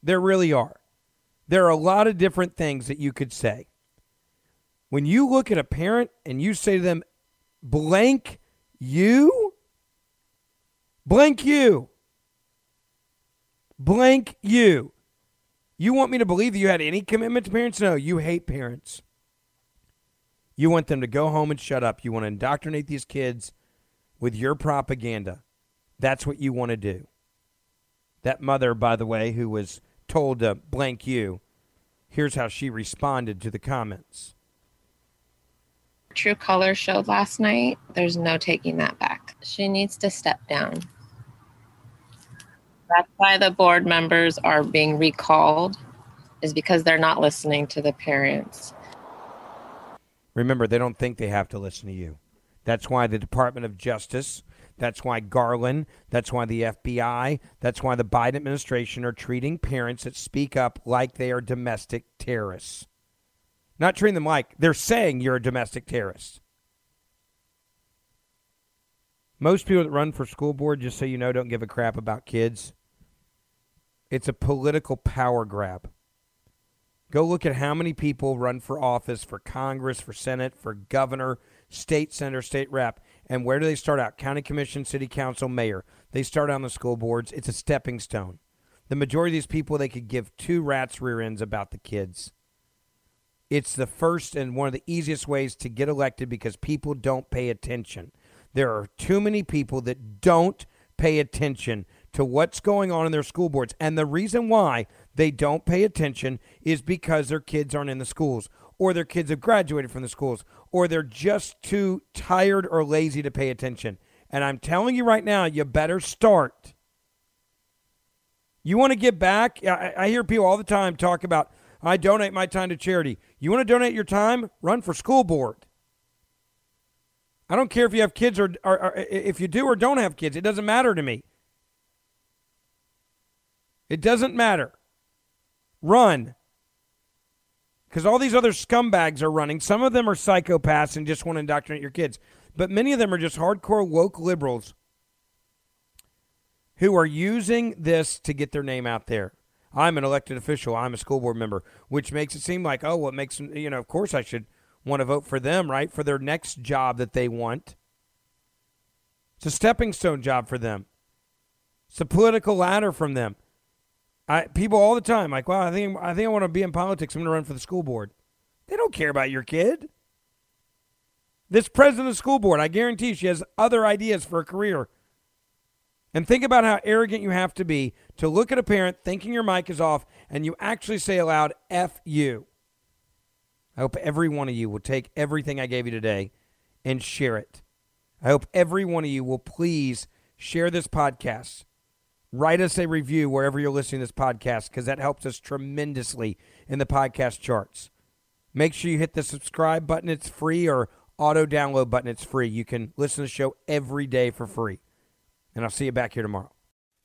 There really are. There are a lot of different things that you could say. When you look at a parent and you say to them, blank you, blank you, blank you. You want me to believe that you had any commitment to parents? No, you hate parents. You want them to go home and shut up. You want to indoctrinate these kids with your propaganda. That's what you want to do. That mother, by the way, who was told to blank you, here's how she responded to the comments. True color showed last night. There's no taking that back. She needs to step down. That's why the board members are being recalled, is because they're not listening to the parents. Remember, they don't think they have to listen to you. That's why the Department of Justice, that's why Garland, that's why the FBI, that's why the Biden administration are treating parents that speak up like they are domestic terrorists. Not treating them like they're saying you're a domestic terrorist. Most people that run for school board, just so you know, don't give a crap about kids. It's a political power grab. Go look at how many people run for office, for Congress, for Senate, for governor, state senator, state rep, and where do they start out? County commission, city council, mayor. They start on the school boards. It's a stepping stone. The majority of these people, they could give two rats' rear ends about the kids. It's the first and one of the easiest ways to get elected because people don't pay attention. There are too many people that don't pay attention to what's going on in their school boards. And the reason why they don't pay attention is because their kids aren't in the schools, or their kids have graduated from the schools, or they're just too tired or lazy to pay attention. And I'm telling you right now, you better start. You want to get back? I, I hear people all the time talk about, I donate my time to charity. You want to donate your time? Run for school board. I don't care if you have kids or, or, or if you do or don't have kids. It doesn't matter to me. It doesn't matter. Run. Because all these other scumbags are running. Some of them are psychopaths and just want to indoctrinate your kids. But many of them are just hardcore woke liberals who are using this to get their name out there. I'm an elected official. I'm a school board member, which makes it seem like, oh, what makes you know, of course I should want to vote for them, right? For their next job that they want. It's a stepping stone job for them. It's a political ladder from them. I, people all the time like, wow, I think I think I want to be in politics. I'm going to run for the school board. They don't care about your kid. This president of the school board, I guarantee she has other ideas for a career. And think about how arrogant you have to be to look at a parent thinking your mic is off and you actually say aloud, F you. I hope every one of you will take everything I gave you today and share it. I hope every one of you will please share this podcast. Write us a review wherever you're listening to this podcast because that helps us tremendously in the podcast charts. Make sure you hit the subscribe button. It's free or auto download button. It's free. You can listen to the show every day for free. And I'll see you back here tomorrow.